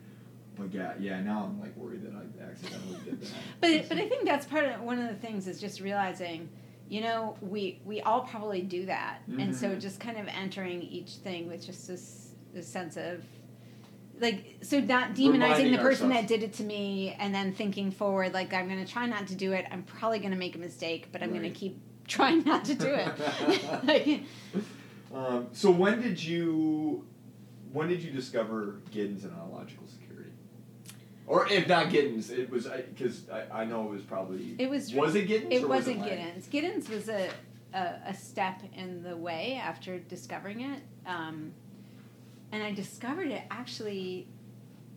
But yeah, yeah. Now I'm like worried that I accidentally did that. But but I think that's part of one of the things is just realizing, you know, we we all probably do that, and so Mhm. just kind of entering each thing with just this, this sense of. Like so, not demonizing Reminding the person ourselves. that did it to me, and then thinking forward, like I'm going to try not to do it. I'm probably going to make a mistake, but I'm going to keep (laughs) trying not to do it. (laughs) like, Um, so when did you when did you discover Giddens and ontological security? Or if not Giddens, it was because I, I know it was probably It was- was it Giddens? It was wasn't Laing? Giddens. Giddens was a, a, a step in the way after discovering it. Um, and I discovered it actually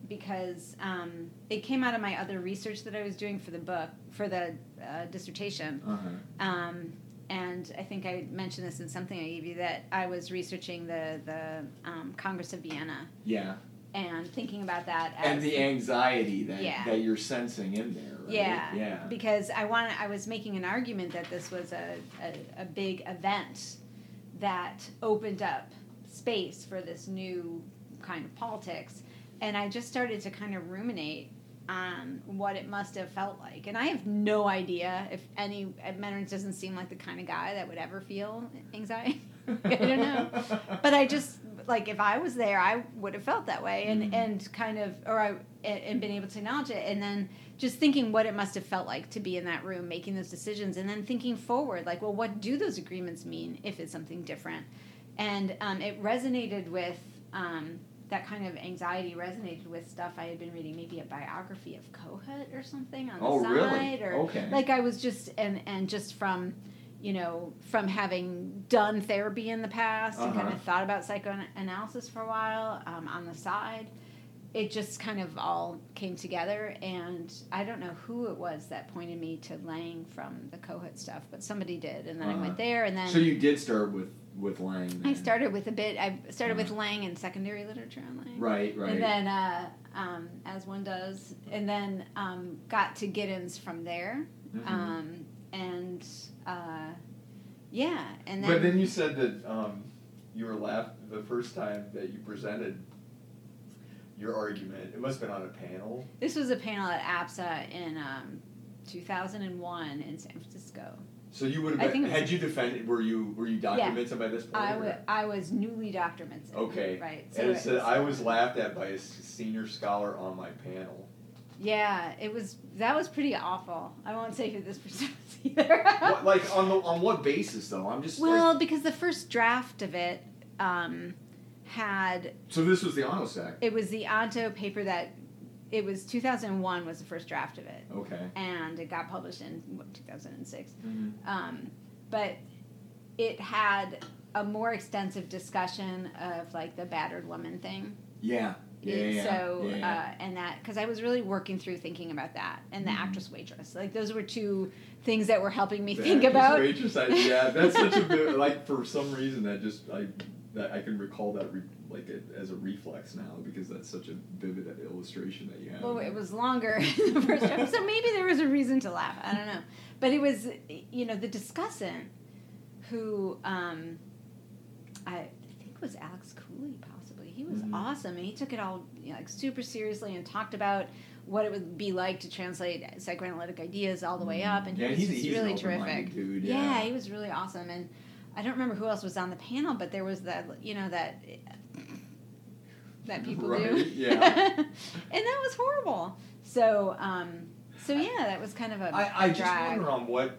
because um, it came out of my other research that I was doing for the book, for the uh, dissertation. Uh-huh. Um, and I think I mentioned this in something I gave you that I was researching the, the um, Congress of Vienna Yeah, and thinking about that as and the anxiety that Yeah. that you're sensing in there. Right? Yeah, yeah. Because I want I was making an argument that this was a, a, a big event that opened up space for this new kind of politics, and I just started to kind of ruminate on what it must have felt like, and I have no idea if any Menard doesn't seem like the kind of guy that would ever feel anxiety. (laughs) I don't know, but I just like if I was there, I would have felt that way, and Mhm. and kind of or I and, and been able to acknowledge it, and then just thinking what it must have felt like to be in that room making those decisions, and then thinking forward, like, well, what do those agreements mean if it's something different? And um, it resonated with um, that kind of anxiety. Resonated with stuff I had been reading, maybe a biography of Kohut or something on the Oh, side, really? or Okay. like I was just and and just from you know from having done therapy in the past and kind Uh-huh. of thought about psychoanalysis for a while um, on the side it just kind of all came together and i don't know who it was that pointed me to Laing from the Kohut stuff but somebody did and then i Uh-huh. went there and then So you did start with with Laing. I started with a bit. I started with Uh-huh. Laing and secondary literature on Laing. Right, right. And then, uh, um, as one does, and then um, got to Giddens from there. Mhm. Um, and uh, yeah, and then, But then you said that um, you were laughed the first time that you presented your argument. It must have been on a panel. this was a panel at APSA in um, 2001 in San Francisco. So you would have been, it was- had you defended were you were you documented by this point? I wa- I was newly Dr. Mitzen. Okay. Right. and it it- said I was laughed at by a senior scholar on my panel. Yeah, it was. That was pretty awful. I won't say who this person was (laughs) either. What, like on the on what basis though? I'm just well, like, because the first draft of it um, had so this was the ONOSAC. it was the Anto paper that it was 2001 was the first draft of it, Okay. and it got published in what, 2006. Mm-hmm. Um, but it had a more extensive discussion of like the battered woman thing. Yeah. Yeah. Yeah, so yeah. Uh, and that because I was really working through thinking about that and the Mhm. actress waitress like those were two things that were helping me The think about waitress, I, yeah, that's such a bit, (laughs) like for some reason that just I that I can recall that re, like it, as a reflex now because that's such a vivid illustration that you have. well it was longer (laughs) in the first so maybe there was a reason to laugh I don't know but it was you know the discussant who um, I was Alex Cooley possibly he was Mhm. awesome and he took it all you know, like super seriously and talked about what it would be like to translate psychoanalytic ideas all the way up and he yeah, was he's, he's really terrific dude. Yeah. Yeah. he was really awesome, and I don't remember who else was on the panel, but there was that you know that that people do, yeah. (laughs) and that was horrible. So, um, so yeah, that was kind of a I, I just wonder on what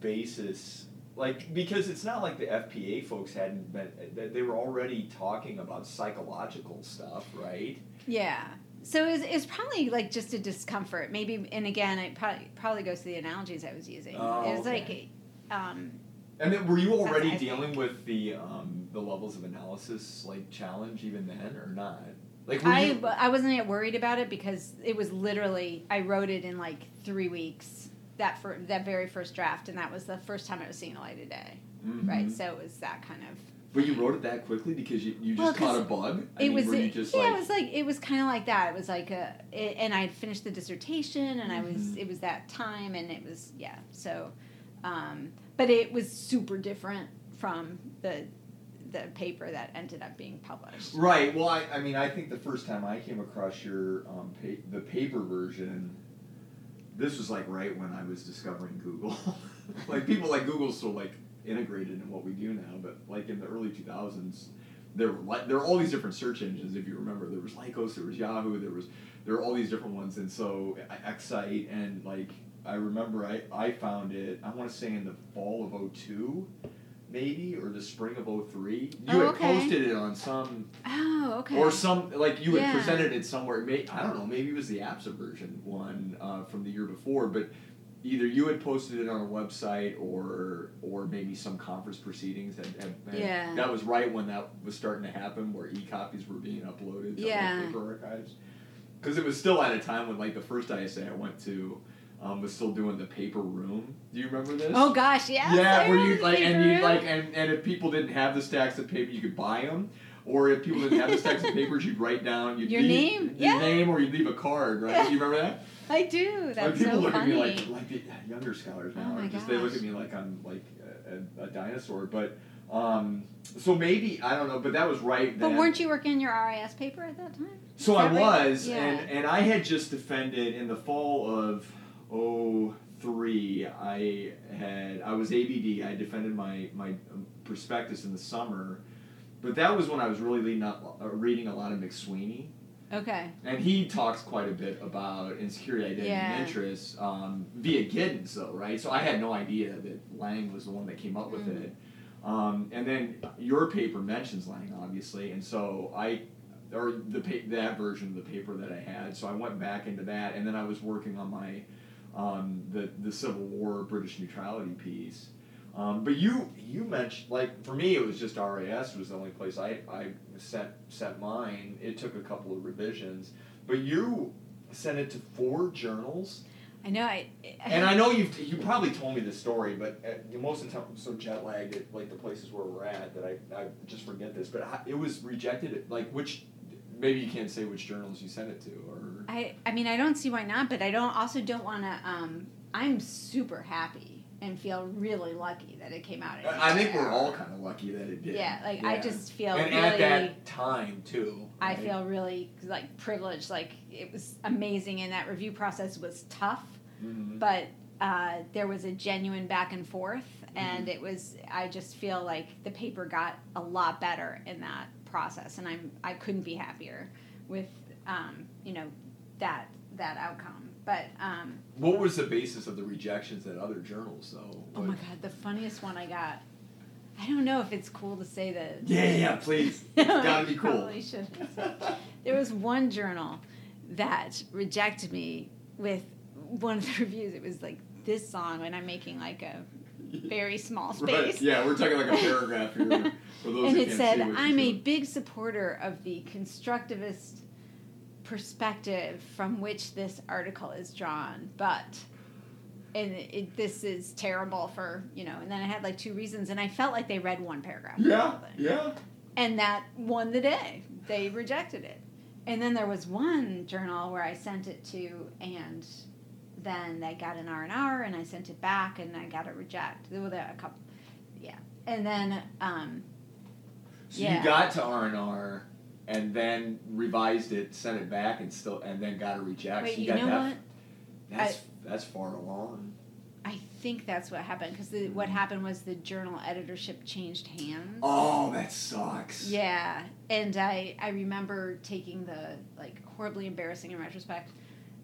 basis, like, because it's not like the FPA folks hadn't been, that they were already talking about psychological stuff, right? Yeah. So it's it's probably like just a discomfort, maybe. And again, it probably probably goes to the analogies I was using. Oh, it was okay. like, um, were you already I dealing think. with the um, the levels of analysis like challenge even then or not? Like I you, I wasn't yet worried about it because it was literally I wrote it in like three weeks. That for that very first draft, and that was the first time I was seeing the light of day. Mhm. right? So it was that kind of. But you wrote it that quickly because you, you just Well, caught a bug. I it mean, was just yeah, like it was like it was kind of like that. It was like a, it, and I had finished the dissertation, and I was Mhm. it was that time, and it was yeah. So, um, but it was super different from the the paper that ended up being published. Right. Well, I, I mean, I think the first time I came across your um, pa- the paper version, this was like right when I was discovering Google. (laughs) like people like Google's so like integrated in what we do now, but like in the early two thousands, there were like there were all these different search engines. If you remember, there was Lycos, there was Yahoo, there was there were all these different ones, and so Excite and like I remember I I found it. I want to say in the fall of 02 maybe or the spring of 03 you Oh, had okay. posted it on some Oh, okay. or some like you had Yeah. presented it somewhere. May, I don't know. Maybe it was the APSA version one uh, from the year before, but either you had posted it on a website or or maybe some conference proceedings had, had had- Yeah. that was right when that was starting to happen where e-copies were being uploaded to Yeah. paper archives because it was still at a time when like the first ISA I went to um, was still doing the paper room do you remember this oh gosh, yeah, I where you like, and you like, and, and if people didn't have the stacks of paper, you could buy them. Or if people didn't have the stacks of papers, you'd write down you'd Your leave, name? your Yeah. name, or you'd leave a card, right? Yeah. You remember that? (laughs) I do. That's like people so look funny. at me like like the younger scholars now, Oh my just they look at me like I'm like a, a, dinosaur. But um, so maybe I don't know, but that was right. but weren't you working on your RIS paper at that time? So I that right? was, Yeah. and and I had just defended in the fall of oh three. I had I was ABD. I defended my my prospectus in the summer, but that was when I was really leading up, uh, reading a lot of McSweeney, Okay. and he talks quite a bit about insecurity, identity, Yeah. and interests um, via Giddens, though, right? So I had no idea that Laing was the one that came up with Mm. it. Um, and then your paper mentions Laing, obviously, and so I, or the pa- that version of the paper that I had. So I went back into that, and then I was working on my, um, the the Civil War British neutrality piece. Um, but you you mentioned like for me it was just RIS was the only place I I sent sent mine. It took a couple of revisions, but you sent it to four journals. I know. I And I know you've you probably told me this story, but uh, most of the time I'm so jet lagged at like the places where we're at that I, I just forget this. But how- it was rejected. At, like which, maybe you can't say which journals you sent it to, or I, I mean, I don't see why not, but I don't also don't want to. Um, I'm super happy and feel really lucky that it came out. I think we're all kind of lucky that it did. Yeah, like I just feel and really. at that time too. I feel really like privileged. Like it was amazing, and that review process was tough, Mhm. but uh, there was a genuine back and forth, Mm-hmm. and it was. I just feel like the paper got a lot better in that process, and I'm I couldn't be happier with um, you know that that outcome. But um, What was the basis of the rejections at other journals, though? oh my god, the funniest one I got. I don't know if it's cool to say that. Yeah, yeah, please. (laughs) It's gotta be cool. Probably shouldn't. There was one journal that rejected me with one of the (laughs) reviews. It was like this song when I'm making like a very small (laughs) Right. space. Yeah, we're talking like a paragraph here. For those and it said, I'm a doing." big supporter of the constructivist perspective from which this article is drawn, but. And it, this is terrible for, you know, and then I had like two reasons, and I felt like they read one paragraph. Yeah, yeah. and that won the day. They rejected it. And then there was one journal where I sent it to, and then they got an R and R, and I sent it back, and I got a reject. There were a couple, yeah. And then, um, So Yeah. you got to R and R, and then revised it, sent it back, and still, and then got a rejection. wait, you got know that, what? That's that's far along. I think that's what happened because what happened was the journal editorship changed hands. Oh, that sucks. Yeah, and I I remember taking the like horribly embarrassing in retrospect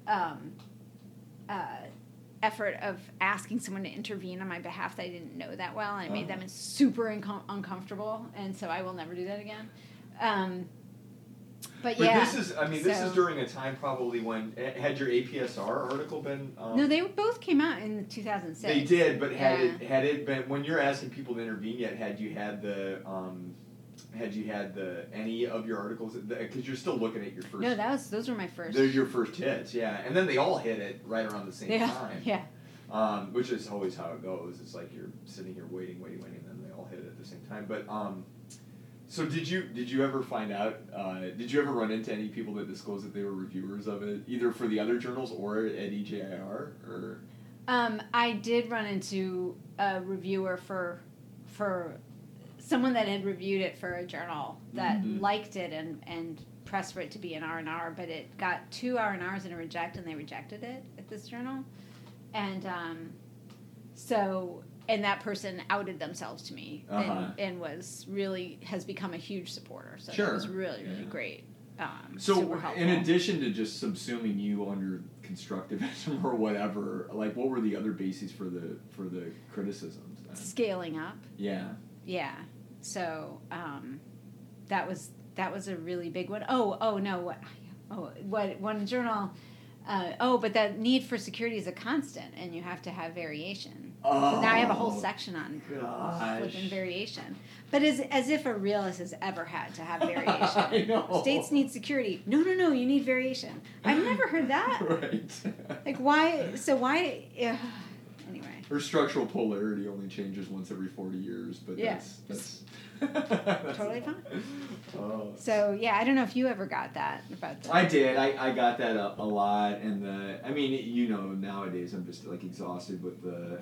um, uh, effort of asking someone to intervene on my behalf that I didn't know that well, and it made them super uncom- uncomfortable, and so I will never do that again. Um, but, But yeah, this is, I mean, this is during a time probably when eh, had your APSR article been. Um, no, they both came out in two thousand six. They did, but had Yeah. it had it been when you're asking people to intervene yet? Had you had the um, had you had the any of your articles? Because you're still looking at your first. No, that was those were my 1st They're your first hits, yeah, and then they all hit it right around the same yeah, time. yeah. Um, which is always how it goes. It's like you're sitting here waiting, waiting, waiting, and then they all hit it at the same time. But um, so did you did you ever find out? Uh, did you ever run into any people that disclosed that they were reviewers of it, either for the other journals or at EJIR? Or Um, I did run into a reviewer for for someone that had reviewed it for a journal that Mhm. liked it and and pressed for it to be an R and R, but it got two R and R's and a reject, and they rejected it at this journal, and um, so and that person outed themselves to me Uh-huh. and, and was really has become a huge supporter. So Sure. that was really really Yeah. great. Um, So, in addition to just subsuming you under constructivism (laughs) or whatever, like what were the other bases for the for the criticisms? Then? scaling up. Yeah. Yeah. So um, that was that was a really big one. Oh, oh no, what? Oh, what one journal? Uh, oh, but that need for security is a constant, and you have to have variation. So now I have a whole Oh, section on flipping variation. But as as if a realist has ever had to have (laughs) variation. States need security. No, no, no. You need variation. I've never heard that. (laughs) right. Like why? So why? Yeah. Her structural polarity only changes once every forty years, but Yeah. that's that's, (laughs) that's Totally fine. Oh. So yeah, I don't know if you ever got that about the. I did. I, I got that a, a lot, and the I mean, you know, nowadays I'm just like exhausted with the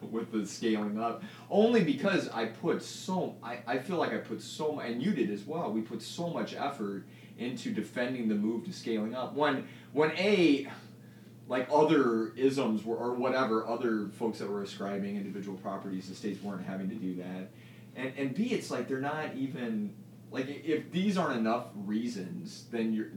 (laughs) with the scaling up. Only because I put so I, I feel like I put so mu- and you did as well. We put so much effort into defending the move to scaling up. When when a like other isms were, or whatever other folks that were ascribing individual properties to states weren't having to do that, and and b it's like they're not even like if these aren't enough reasons, then you're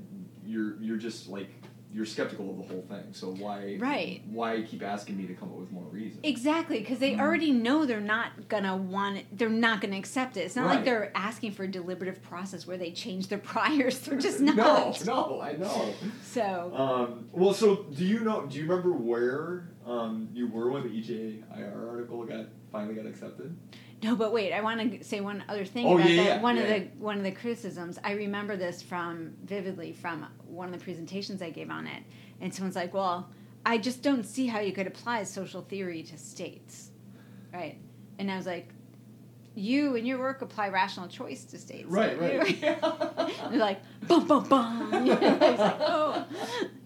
you're you're just like you're skeptical of the whole thing. So why Right. why keep asking me to come up with more reasons? Exactly, because they Mhm. already know they're not gonna want it. They're not gonna accept it. It's not like they're asking for a deliberative process where they change their (laughs) priors. They're just (laughs) no, not. no, I know. So Um, well, so do you know? Do you remember where um, you were when the EJIR article got finally got accepted? No, but wait, I want to say one other thing Oh, about yeah, that. yeah, one yeah. of the one of the criticisms I remember this from vividly from one of the presentations I gave on it, and someone's like, "Well, I just don't see how you could apply social theory to states, right? And I was like, you and your work apply rational choice to states. Right, right. (laughs) you?" They're like, boom, boom, boom. (laughs) I was like, oh.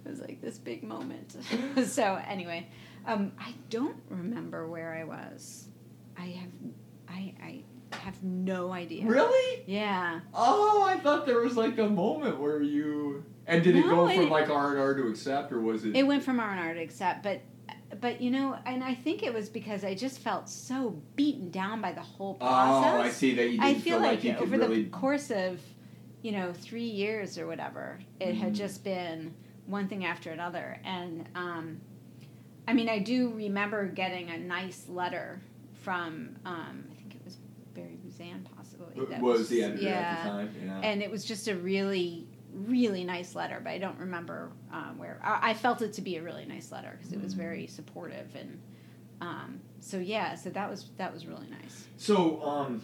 It was like this big moment. (laughs) so anyway, um, I don't remember where I was. I have, I, I have no idea. really? Yeah. Oh, I thought there was like a moment where you. And did it No, go from didn't- like R and R to accept, or was it? It went from R and R to accept, but but you know, and I think it was because I just felt so beaten down by the whole process. Oh, I see that you didn't I feel like, you could over really. the course of, you know, three years or whatever, it had Mhm. just been one thing after another. And um, I mean, I do remember getting a nice letter from, um, I think it was Buzan, possibly. that was the editor yeah. at the time? Yeah. And it was just a really, really nice letter, but I don't remember um, where. I, I felt it to be a really nice letter because it was Mhm. very supportive and. Um, so yeah, so that was that was really nice. So, um,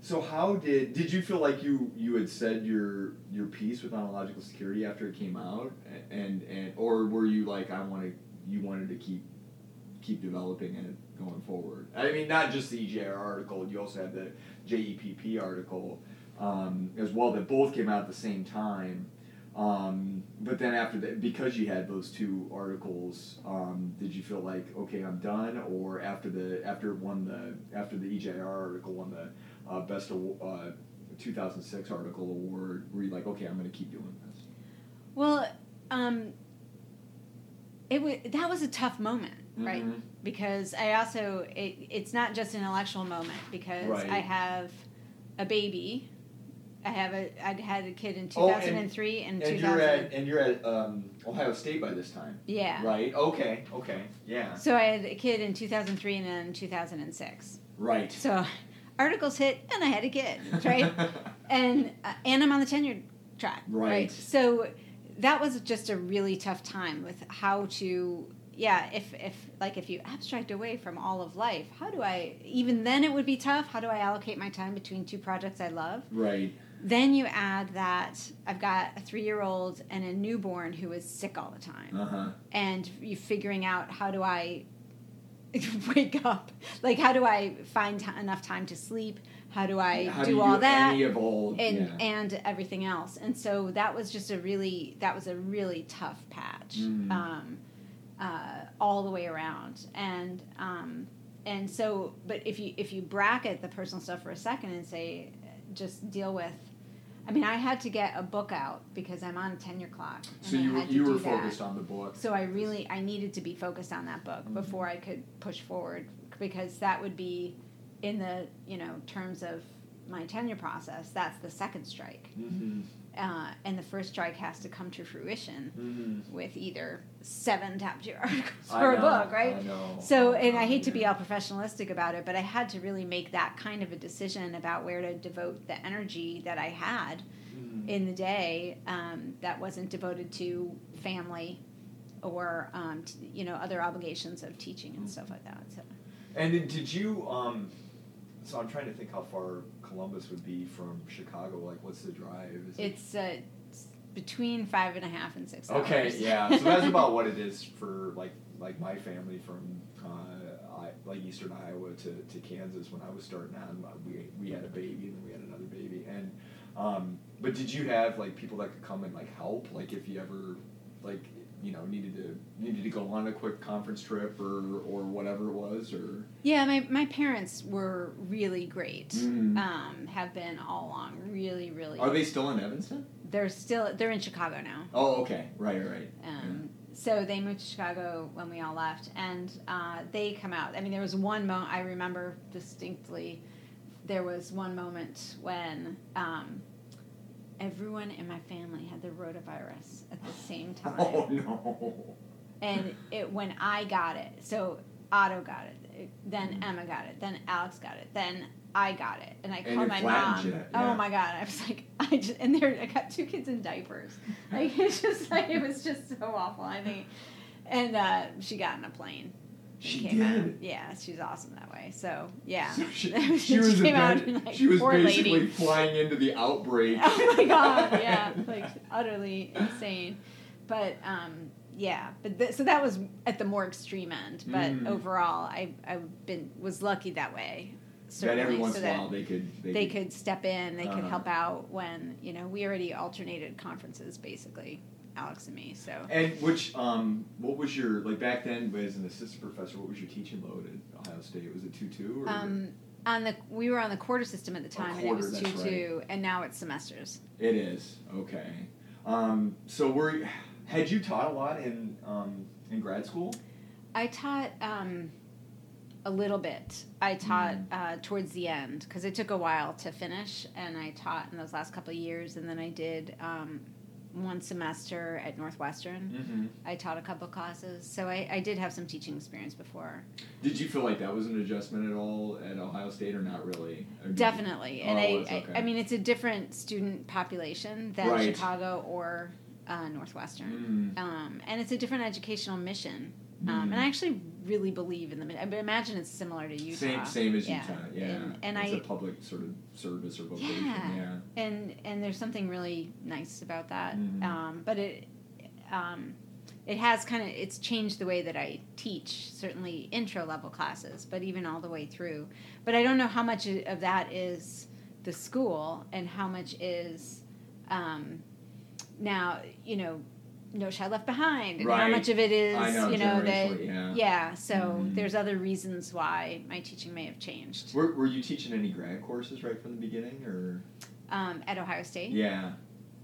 so how did did you feel like you you had said your your piece with ontological security after it came out, and and or were you like I want to you wanted to keep keep developing it going forward? I mean, not just the EJIR article. You also had the JEPP article um, as well that both came out at the same time. Um, but then after that, because you had those two articles, um, did you feel like okay, I'm done, or after the after won the after the EJIR article won the uh, best uh, 2006 article award, were you like okay, I'm going to keep doing this? Well, um, it was that was a tough moment, right? Mhm. Because I also it, it's not just an intellectual moment because Right. I have a baby. I have a I had a kid in Oh, and- 2003 and, And 2000. you're at and you're at um, Ohio State by this time, yeah. right? Okay, okay, yeah, So I had a kid in 2003 and then 2006. right. So articles hit and I had a kid, right? (laughs) and uh, and I'm on the tenure track, Right. So that was just a really tough time with how to yeah if if like if you abstract away from all of life how do i even then it would be tough how do i allocate my time between two projects i love right. then you add that i've got a three year old and a newborn who is sick all the time Uh huh. and you figuring out how do I (laughs) wake up, like how do I find t- enough time to sleep? How do I How do you all that? Any of all, and yeah. and everything else. And so that was just a really that was a really tough patch, Mm. um, uh, all the way around. And um, and so, but if you if you bracket the personal stuff for a second and say, just deal with. I mean, I had to get a book out because I'm on a tenure clock. so you were you were that. focused on the book. So I really I needed to be focused on that book Mhm. before I could push forward because that would be in the you know terms of my tenure process. That's the second strike, Mm-hmm. Uh, and the first strike has to come to fruition Mm-hmm. with either seven top tier (laughs) articles I for a book, right? So, and I hate to be all professionalistic about it, but I had to really make that kind of a decision about where to devote the energy that I had Mhm. in the day um, that wasn't devoted to family or um, t- you know other obligations of teaching and stuff like that. So And then did you? Um, so I'm trying to think how far Columbus would be from Chicago. Like, what's the drive? Is it- it's, uh, between five and a half and six Okay, hours. yeah. So that's (laughs) about what it is for like like my family from uh, I, like Eastern Iowa to, to Kansas when I was starting out. We we had a baby and then we had another baby. And um, but did you have like people that could come and like help? Like if you ever like you know needed to needed to go on a quick conference trip or or whatever it was or Yeah, my, my parents were really great. Mm. Um, have been all along really really. are they still in Evanston? They're still they're in Chicago now. Oh, okay, right, right. Um, So they moved to Chicago when we all left, and uh, they come out. I mean, there was one moment I remember distinctly. There was one moment when um, everyone in my family had the rotavirus at the same (laughs) time, Oh no. and it when I got it. So Otto got it, then Mhm. Emma got it, then Alex got it, then I got it, and I And called my mom. yeah. Oh my god! I was like, (laughs) I just and there I got two kids in diapers. Like (laughs) it's just like it was just so awful. I think, and uh, she got in a plane. She came out. did? Yeah, she's awesome that way. So yeah, So she, (laughs) she was came out and, like, she was basically lady. flying into the outbreak. (laughs) Oh my (laughs) god! Yeah, like utterly insane. But um, yeah, but th- so that was at the more extreme end. But Mm. overall, I I've been was lucky that way. that Certainly, every once so in a that while they could they could step in, they could Uh-huh. help out when you know we already alternated conferences basically, Alex and me. So And which um what was your like back then as an assistant professor? What was your teaching load at Ohio State? Was it two two or um, on the we were on the quarter system at the time, and it was two two, and now it's semesters. it is okay. Um, so were had you taught a lot in um, in grad school? I taught um, a little bit. I taught Mm. uh, towards the end because it took a while to finish, and I taught in those last couple of years, and then I did um, one semester at Northwestern. Mm-hmm. I taught a couple classes, so I, I did have some teaching experience before. Did you feel like that was an adjustment at all at Ohio State or not really? Or did you- Definitely, and Oh, I, was I. I mean it's a different student population than Right. Chicago or uh, Northwestern, Mm. um, and it's a different educational mission. Um, Mm. and I actually really believe in the. mi- I imagine it's similar to Utah. Same same as Yeah. Utah, yeah. And, and it's I a public sort of service or vocation, Yeah. yeah. and and there's something really nice about that. Mhm. Um, but it um, it has kind of it's changed the way that I teach. Certainly intro level classes, but even all the way through. But I don't know how much of that is the school and how much is um, now you know no child left behind and how much of it is know, you know that yeah. yeah so Mhm. there's other reasons why my teaching may have changed Were, were you teaching any grad courses right from the beginning or um, at ohio state yeah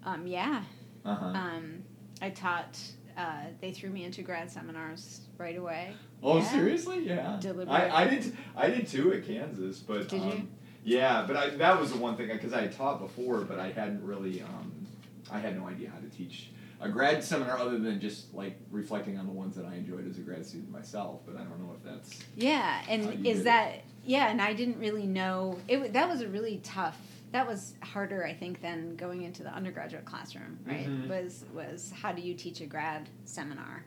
um, yeah uh-huh um, i taught uh, they threw me into grad seminars right away oh yeah. seriously yeah Deliberate. I, I did I did too at Kansas but Did um, you? yeah but I that was the one thing because I had taught before but I hadn't really um, I had no idea how to teach a grad seminar other than just like reflecting on the ones that I enjoyed as a grad student myself but I don't know if that's yeah and is did it. that yeah and i didn't really know it that was a really tough that was harder i think than going into the undergraduate classroom right Mhm. was was how do you teach a grad seminar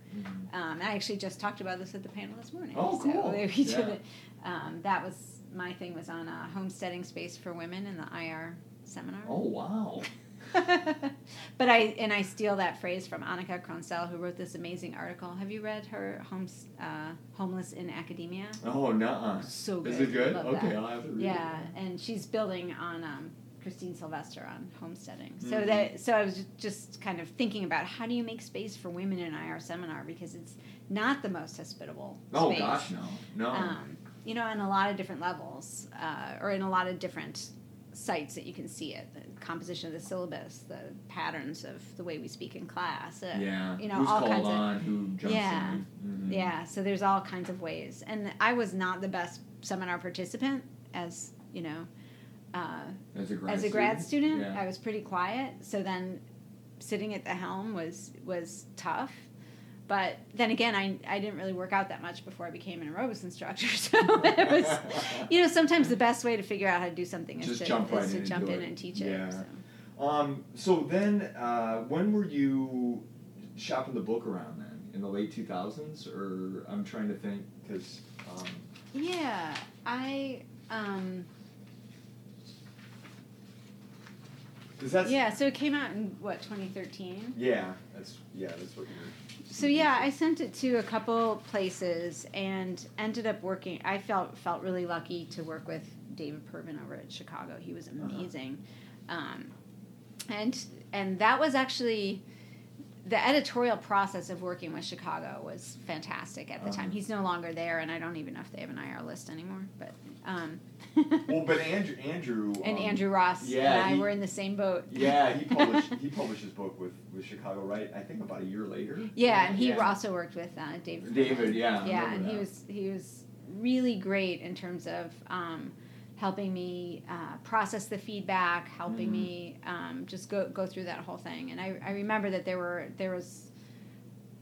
Um, I actually just talked about this at the panel this morning. Oh, So cool. we did Yeah. it. Um, that was my thing was on uh, homesteading space for women in the IR seminar. oh wow (laughs) but I and I steal that phrase from Annica Kronsell, who wrote this amazing article. Have you read her homes, uh, "Homeless in Academia"? oh nuh-uh. So good. is it good okay that. I'll have to read Yeah, it and she's building on um, Christine Sylvester on homesteading. So Mhm. that so I was just kind of thinking about how do you make space for women in IR seminar because it's not the most hospitable. oh space. gosh no no Um, you know, on a lot of different levels, uh, or in a lot of different sites that you can see it. The composition of the syllabus, the patterns of the way we speak in class. Uh, yeah you know, who's all kinds of- who jumps Yeah. in Mhm. yeah, so there's all kinds of ways. And I was not the best seminar participant as, you know, uh, as a grad as a grad student, yeah. I was pretty quiet. So then sitting at the helm was was tough. But then again, I, I didn't really work out that much before I became an aerobics instructor. (laughs) So it was, you know, sometimes the best way to figure out how to do something is to, jump right is to in and jump in it. and teach Yeah. it. So. Um, so then, uh, when were you shopping the book around then? In the late 2000s? Or I'm trying to think, because. Um, Yeah, I. Um, cause that's. yeah, so it came out in what 2013. Yeah, that's, yeah, that's what you're. So yeah, I sent it to a couple places and ended up working. I felt felt really lucky to work with David Pervin over at Chicago. He was amazing, um, and and that was actually the editorial process of working with Chicago was fantastic at the Uh-huh. time. He's no longer there, and I don't even know if they have an IR list anymore. But um, (laughs) Well, but Andrew. Andrew and um, Andrew Ross yeah, and I he- were in the same boat. Yeah, he (laughs) published he published his book with, with Chicago, right? I think about a year later. Yeah, and he Yeah. also worked with uh, David. David, yeah. Yeah, and he was he was really great in terms of um, helping me uh, process the feedback, helping Mhm. me um, just go go through that whole thing. And I, I remember that there were there was.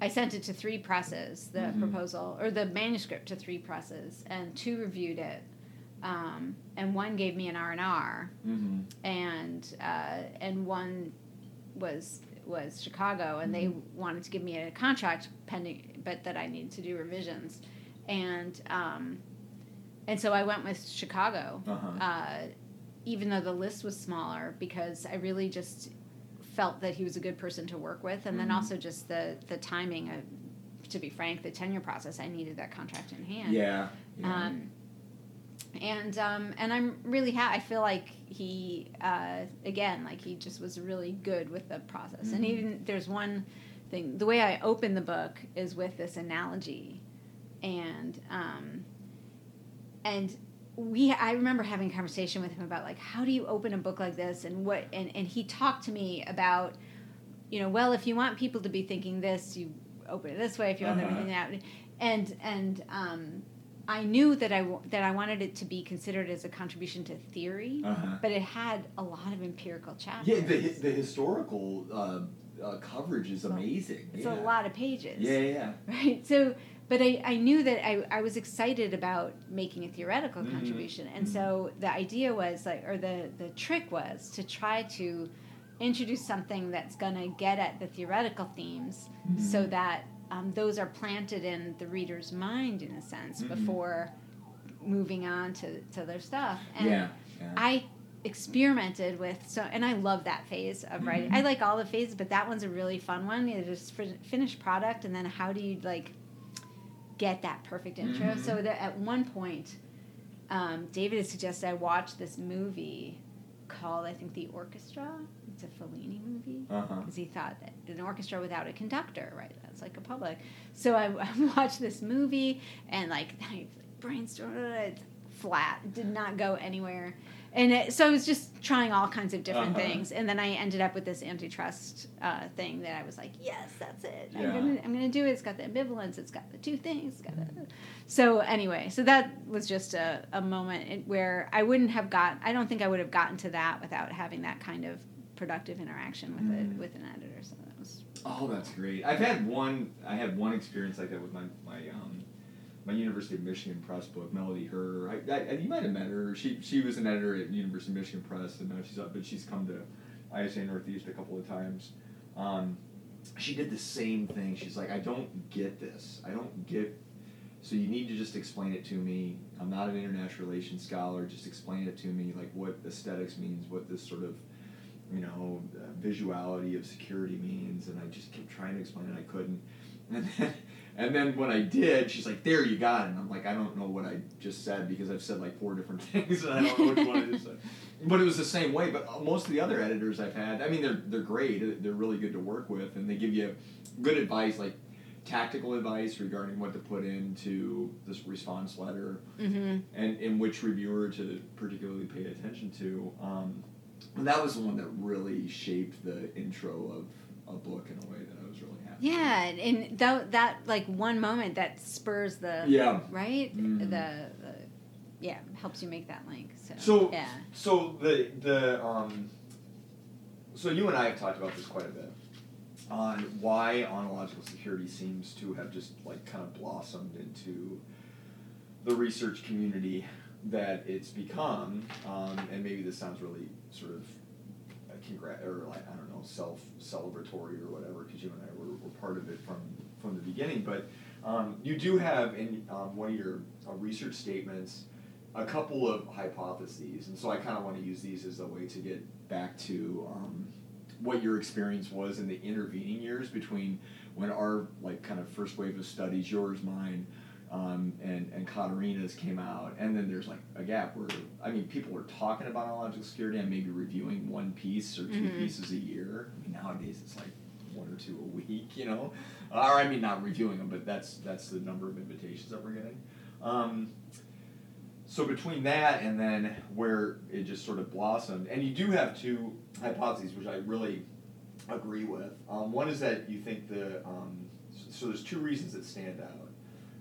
I sent it to three presses, the Mhm. proposal or the manuscript to three presses, and two reviewed it, um, and one gave me an R and R, Mhm. and uh, and one was was Chicago, and they wanted to give me a contract pending, but that I needed to do revisions, and um, and so I went with Chicago, Uh-huh. uh, even though the list was smaller, because I really just felt that he was a good person to work with, and then Mhm. also just the the timing. Of, to be frank, the tenure process, I needed that contract in hand. Yeah. yeah. Um, and um, and I'm really happy. I feel like he uh, again, like he just was really good with the process. And Mhm. even there's one thing. The way I open the book is with this analogy, and um, and we I remember having a conversation with him about like how do you open a book like this and what and and he talked to me about you know well if you want people to be thinking this you open it this way if you want them to Uh-huh. think that and and um, I knew that I that I wanted it to be considered as a contribution to theory, Uh-huh. but it had a lot of empirical chapters. Yeah, the the historical uh, uh, coverage is amazing. it's yeah. a lot of pages. Yeah, yeah. (laughs) right so but I, I knew that I, I was excited about making a theoretical Mhm. contribution and so the idea was like or the, the trick was to try to introduce something that's going to get at the theoretical themes so Mhm. that um, those are planted in the reader's mind in a sense Mhm. before moving on to, to their stuff and yeah. yeah. I experimented with so and I love that phase of writing. I like all the phases, but that one's a really fun one. it is just finished product and then how do you like get that perfect intro? Mhm. So that at one point um, David had suggested I watch this movie called I think The Orchestra. It's a Fellini movie uh-huh. because he thought that an orchestra without a conductor, right? That's like a public. So I, (laughs) I watched this movie and like (laughs) I brainstormed it flat, it did not go anywhere. And it, so I was just trying all kinds of different Uh-huh. things, and then I ended up with this antitrust uh, thing that I was like, yes, that's it. Yeah. I'm gonna, I'm gonna do it. It's got the ambivalence. It's got the two things. It's got the. So anyway, so that was just a, a moment where I wouldn't have got. I don't think I would have gotten to that without having that kind of productive interaction with Mm. it with an editor. So that was Oh, that's great. I've had one. I had one experience like that with my my um, my University of Michigan Press book, Melody Herr. I, I, you might have met her. She she was an editor at University of Michigan Press, and now she's up. But she's come to ISA Northeast a couple of times. Um, she did the same thing. She's like, I don't get this. I don't get. So you need to just explain it to me. I'm not an international relations scholar. Just explain it to me, like what aesthetics means, what this sort of you know, uh, visuality of security means, and I just kept trying to explain it. I couldn't, (laughs) and then, and then when I did, she's like, "There, you got it." And I'm like, "I don't know what I just said because I've said like four different (laughs) things, and I don't know which one it is." (laughs) But it was the same way. But uh, most of the other editors I've had, I mean, they're they're great. They're really good to work with, and they give you good advice, like tactical advice regarding what to put into this response letter mm-hmm. and in which reviewer to particularly pay attention to. Um, and that was the one that really shaped the intro of a book in a way that I was really happy. Yeah, and that that like one moment that spurs the. Yeah. right Mhm. the, the yeah helps you make that link. So, So yeah, so the the um, so you and I have talked about this quite a bit on why ontological security seems to have just like kind of blossomed into the research community that it's become, um, and maybe this sounds really sort of uh, congrat or like I don't know self celebratory or whatever because you and I were, part of it from from the beginning, but um, you do have in um, one of your uh, research statements a couple of hypotheses, and so I kind of want to use these as a way to get back to um, what your experience was in the intervening years between when our like kind of first wave of studies, yours, mine, um, and and Catarina's came out, and then there's like a gap where I mean people were talking about ontological security and maybe reviewing one piece or 2 Mhm. pieces a year. I mean nowadays it's like one or two a week, you know, or I mean not reviewing them, but that's that's the number of invitations that we're getting. Um, so between that and then where it just sort of blossomed, and you do have two hypotheses which I really agree with. Um, one is that you think the um, so there's two reasons that stand out.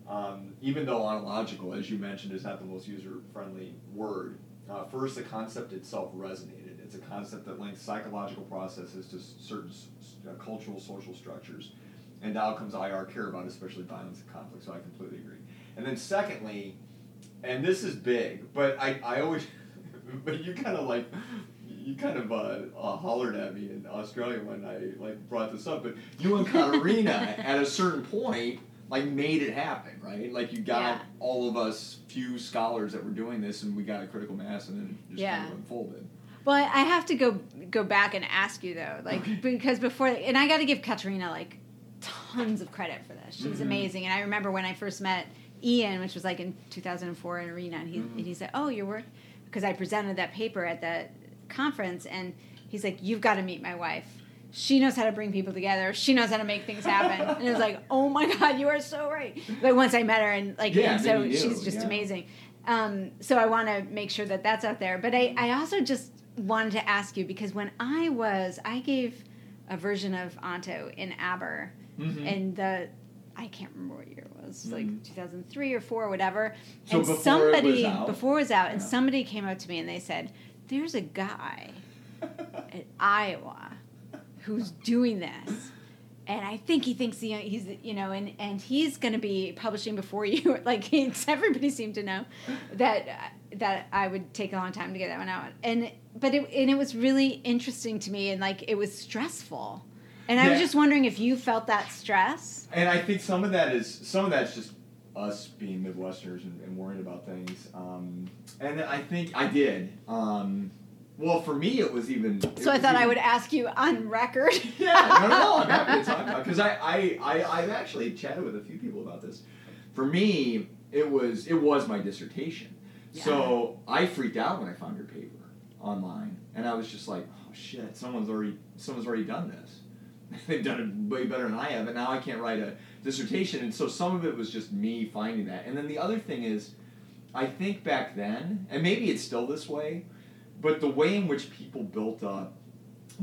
Um, even though ontological, as you mentioned, is not the most user friendly word. Uh, first, the concept itself resonated. It's a concept that links psychological processes to certain uh, cultural, social structures, and the outcomes IR care about, especially violence and conflict. So I completely agree. And then, secondly, and this is big, but I, I always, (laughs) but you kind of like, you kind of uh, uh, hollered at me in Australia when I like brought this up. But you and Catarina, (laughs) at a certain point, like made it happen, right? Like you got Yeah. all of us few scholars that were doing this, and we got a critical mass, and then it just kind Yeah. of unfolded. Well, I have to go go back and ask you though, like because before, and I got to give Catarina like tons of credit for this. She's Mhm. amazing, and I remember when I first met Ian, which was like in 2004 in Arena, and he Mhm. and he said, "Oh, you're work," because I presented that paper at that conference, and he's like, "You've got to meet my wife." She knows how to bring people together. She knows how to make things happen. and it was like, oh my god, you are so right. But once I met her, and like, Yeah, and so she's just yeah. amazing. Um, so I want to make sure that that's out there. But I, I also just wanted to ask you because when I was, I gave a version of Anto in Aber, Mhm. and the I can't remember what year it was, like Mhm. 2003 or four, or whatever. So and before it somebody out? before it was out, and somebody came up to me and they said, "There's a guy (laughs) at Iowa who's doing this." And I think he thinks he, he's you know and, and he's going to be publishing before you (laughs) like everybody seemed to know that that I would take a long time to get that one out and but it and it was really interesting to me and like it was stressful and I was just wondering if you felt that stress And I think some of that is some of that's just us being Midwesterners and, and worrying about things. Um, and I think I did. Um, well, for me, it was even. it so I thought I would ask you on record (laughs) yeah, no, no, no. I'm happy to talk (laughs) about because I, I, I, I've actually chatted with a few people about this. For me, it was it was my dissertation. So I freaked out when I found your paper online, and I was just like, oh shit, someone's already someone's already done this. (laughs) They've done it way better than I have, and now I can't write a dissertation. And so some of it was just me finding that, and then the other thing is, I think back then, and maybe it's still this way, but the way in which people built up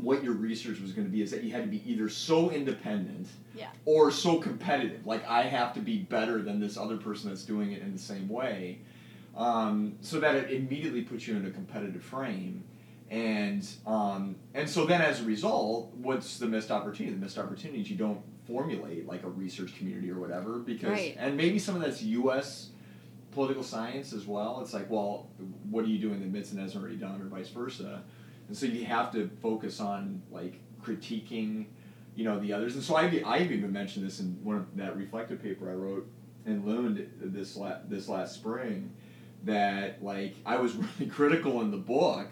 what your research was going to be is that you had to be either so independent Yeah. or so competitive. Like I have to be better than this other person that's doing it in the same way, um, so that it immediately puts you in a competitive frame. And um, and so then as a result, what's the missed opportunity? The missed opportunity is you don't formulate like a research community or whatever because Right. and maybe some of that's U.S. political science as well. It's like, well, what are you doing that Mitzen hasn't already done, or vice versa? And so you have to focus on like critiquing, you know, the others. And so I've, I've even mentioned this in one of that reflective paper I wrote in Lund this la- this last spring, that like I was (laughs) really critical in the book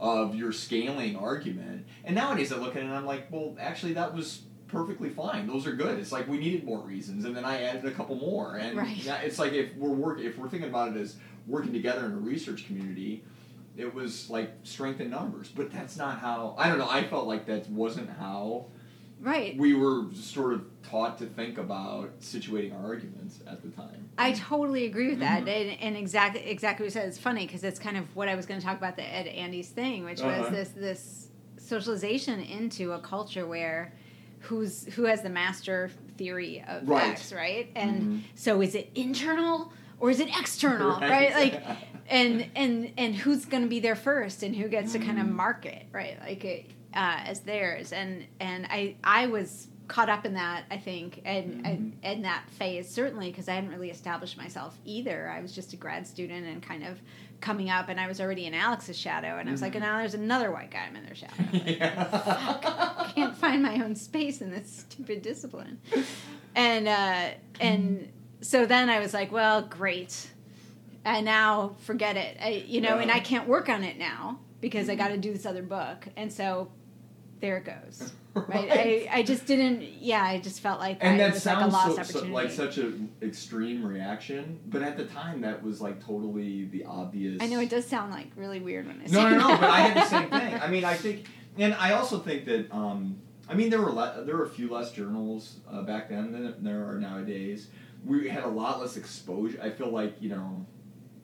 of your scaling argument. And nowadays I look at it and I'm like, well, actually that was perfectly fine. Those are good. It's like we needed more reasons, and then I added a couple more. And Right. it's like if we're work if we're thinking about it as working together in a research community, it was like strength in numbers. But that's not how. I don't know. I felt like that wasn't how right we were sort of taught to think about situating our arguments at the time. I totally agree with that, Mhm. and, and exactly exactly what you said. It's funny because it's kind of what I was going to talk about the Ed Andy's thing, which was Uh-huh. this this socialization into a culture where who's who has the master theory of Right. X, right? And Mhm. so is it internal or is it external, right? (laughs) Like and and and who's going to be there first and who gets to kind of mark it right like it, uh, as theirs and and i i was caught up in that i think and Mhm. I, in that phase certainly because i hadn't really established myself either i was just a grad student and kind of coming up and i was already in alex's shadow and i was like Mhm. now there's another white guy i'm in their shadow (laughs) yeah. can't find my own space in this stupid discipline. And uh, and so then I was like, well, great. And now forget it. I, you know, and I can't work on it now because I got to do this other book. And so there it goes. (laughs) Right? I, I just didn't. Yeah, I just felt like and I, that was like a sounds lost so, so, like such an extreme reaction, but at the time that was like totally the obvious. I know it does sound like really weird when I say No, no, no. that. But I had the same thing. I mean, I think, and I also think that. Um, I mean, there were le- there were a few less journals uh, back then than there are nowadays. We had a lot less exposure. I feel like you know,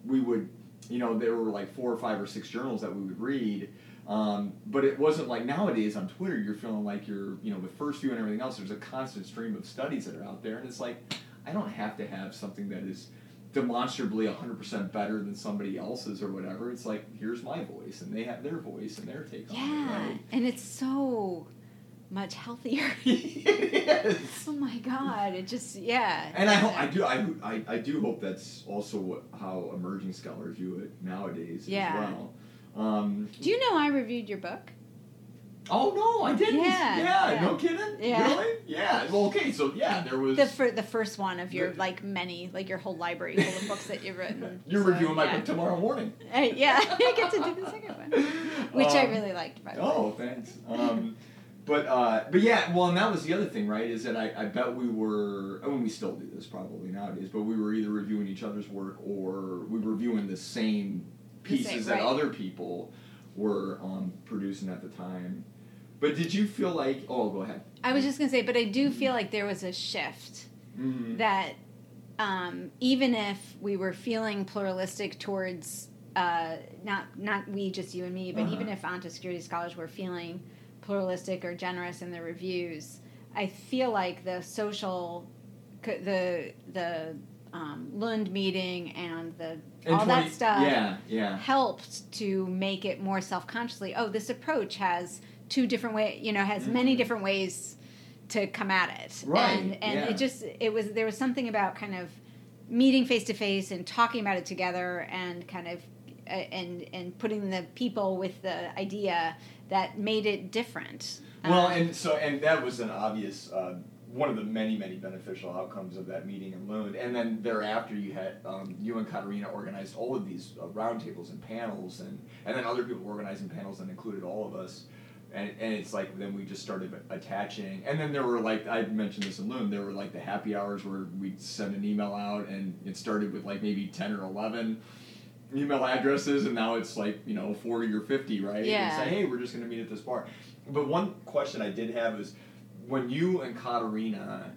we would, you know, there were like four or five or six journals that we would read. Um, but it wasn't like nowadays on Twitter. You're feeling like you're, you know, with First View and everything else. There's a constant stream of studies that are out there, and it's like, I don't have to have something that is demonstrably 100% better than somebody else's or whatever. It's like, here's my voice, and they have their voice and their take on yeah, it, and it's so much healthier. (laughs) yes. oh my god! It just yeah. And I, I do, I, I, I do hope that's also what, how emerging scholars view it nowadays Yeah. as well. Um, Do you know I reviewed your book? Oh no, I didn't. Yeah, yeah, yeah. no kidding. Yeah. Really? Yeah. Well, okay, so yeah, there was. The fir- the first one of your The- like many like your whole library full of books that you've written. (laughs) You're So, reviewing my yeah. book tomorrow morning. (laughs) Uh, yeah, (laughs) I get to do the second one, which I Um, really liked. By the way. Oh, thanks. Um, but uh, but yeah, well, and that was the other thing, right? Is that I, I bet we were, I mean, we still do this probably nowadays, but we were either reviewing each other's work or we were reviewing the same The same, pieces that other people were um, producing at the time. But did you feel like? Oh, go ahead. I was just gonna say, but I do feel like there was a shift Mm-hmm. that um, even if we were feeling pluralistic towards uh, not not we just you and me, but Uh-huh. even if onto security scholars were feeling pluralistic or generous in their reviews, I feel like the social, the the um, Lund meeting and the And all 20 that stuff Yeah, yeah. helped to make it more self-consciously oh this approach has two different way you know has many Mhm. different ways to come at it Right, and and yeah. it just it was there was something about kind of meeting face to face and talking about it together and kind of uh, and and putting the people with the idea that made it different Well, Um, and so and that was an obvious uh, one of the many many beneficial outcomes of that meeting in Lund. And then thereafter, you had um, you and Catarina organized all of these uh, roundtables and panels, and and then other people organizing panels and included all of us. And, and it's like then we just started attaching, and then there were like I mentioned this in Lund. There were like the happy hours where we'd send an email out, and it started with like maybe ten or eleven email addresses, and now it's like you know forty or fifty, right? Yeah. And say, hey, we're just going to meet at this bar. But one question I did have is when you and Catarina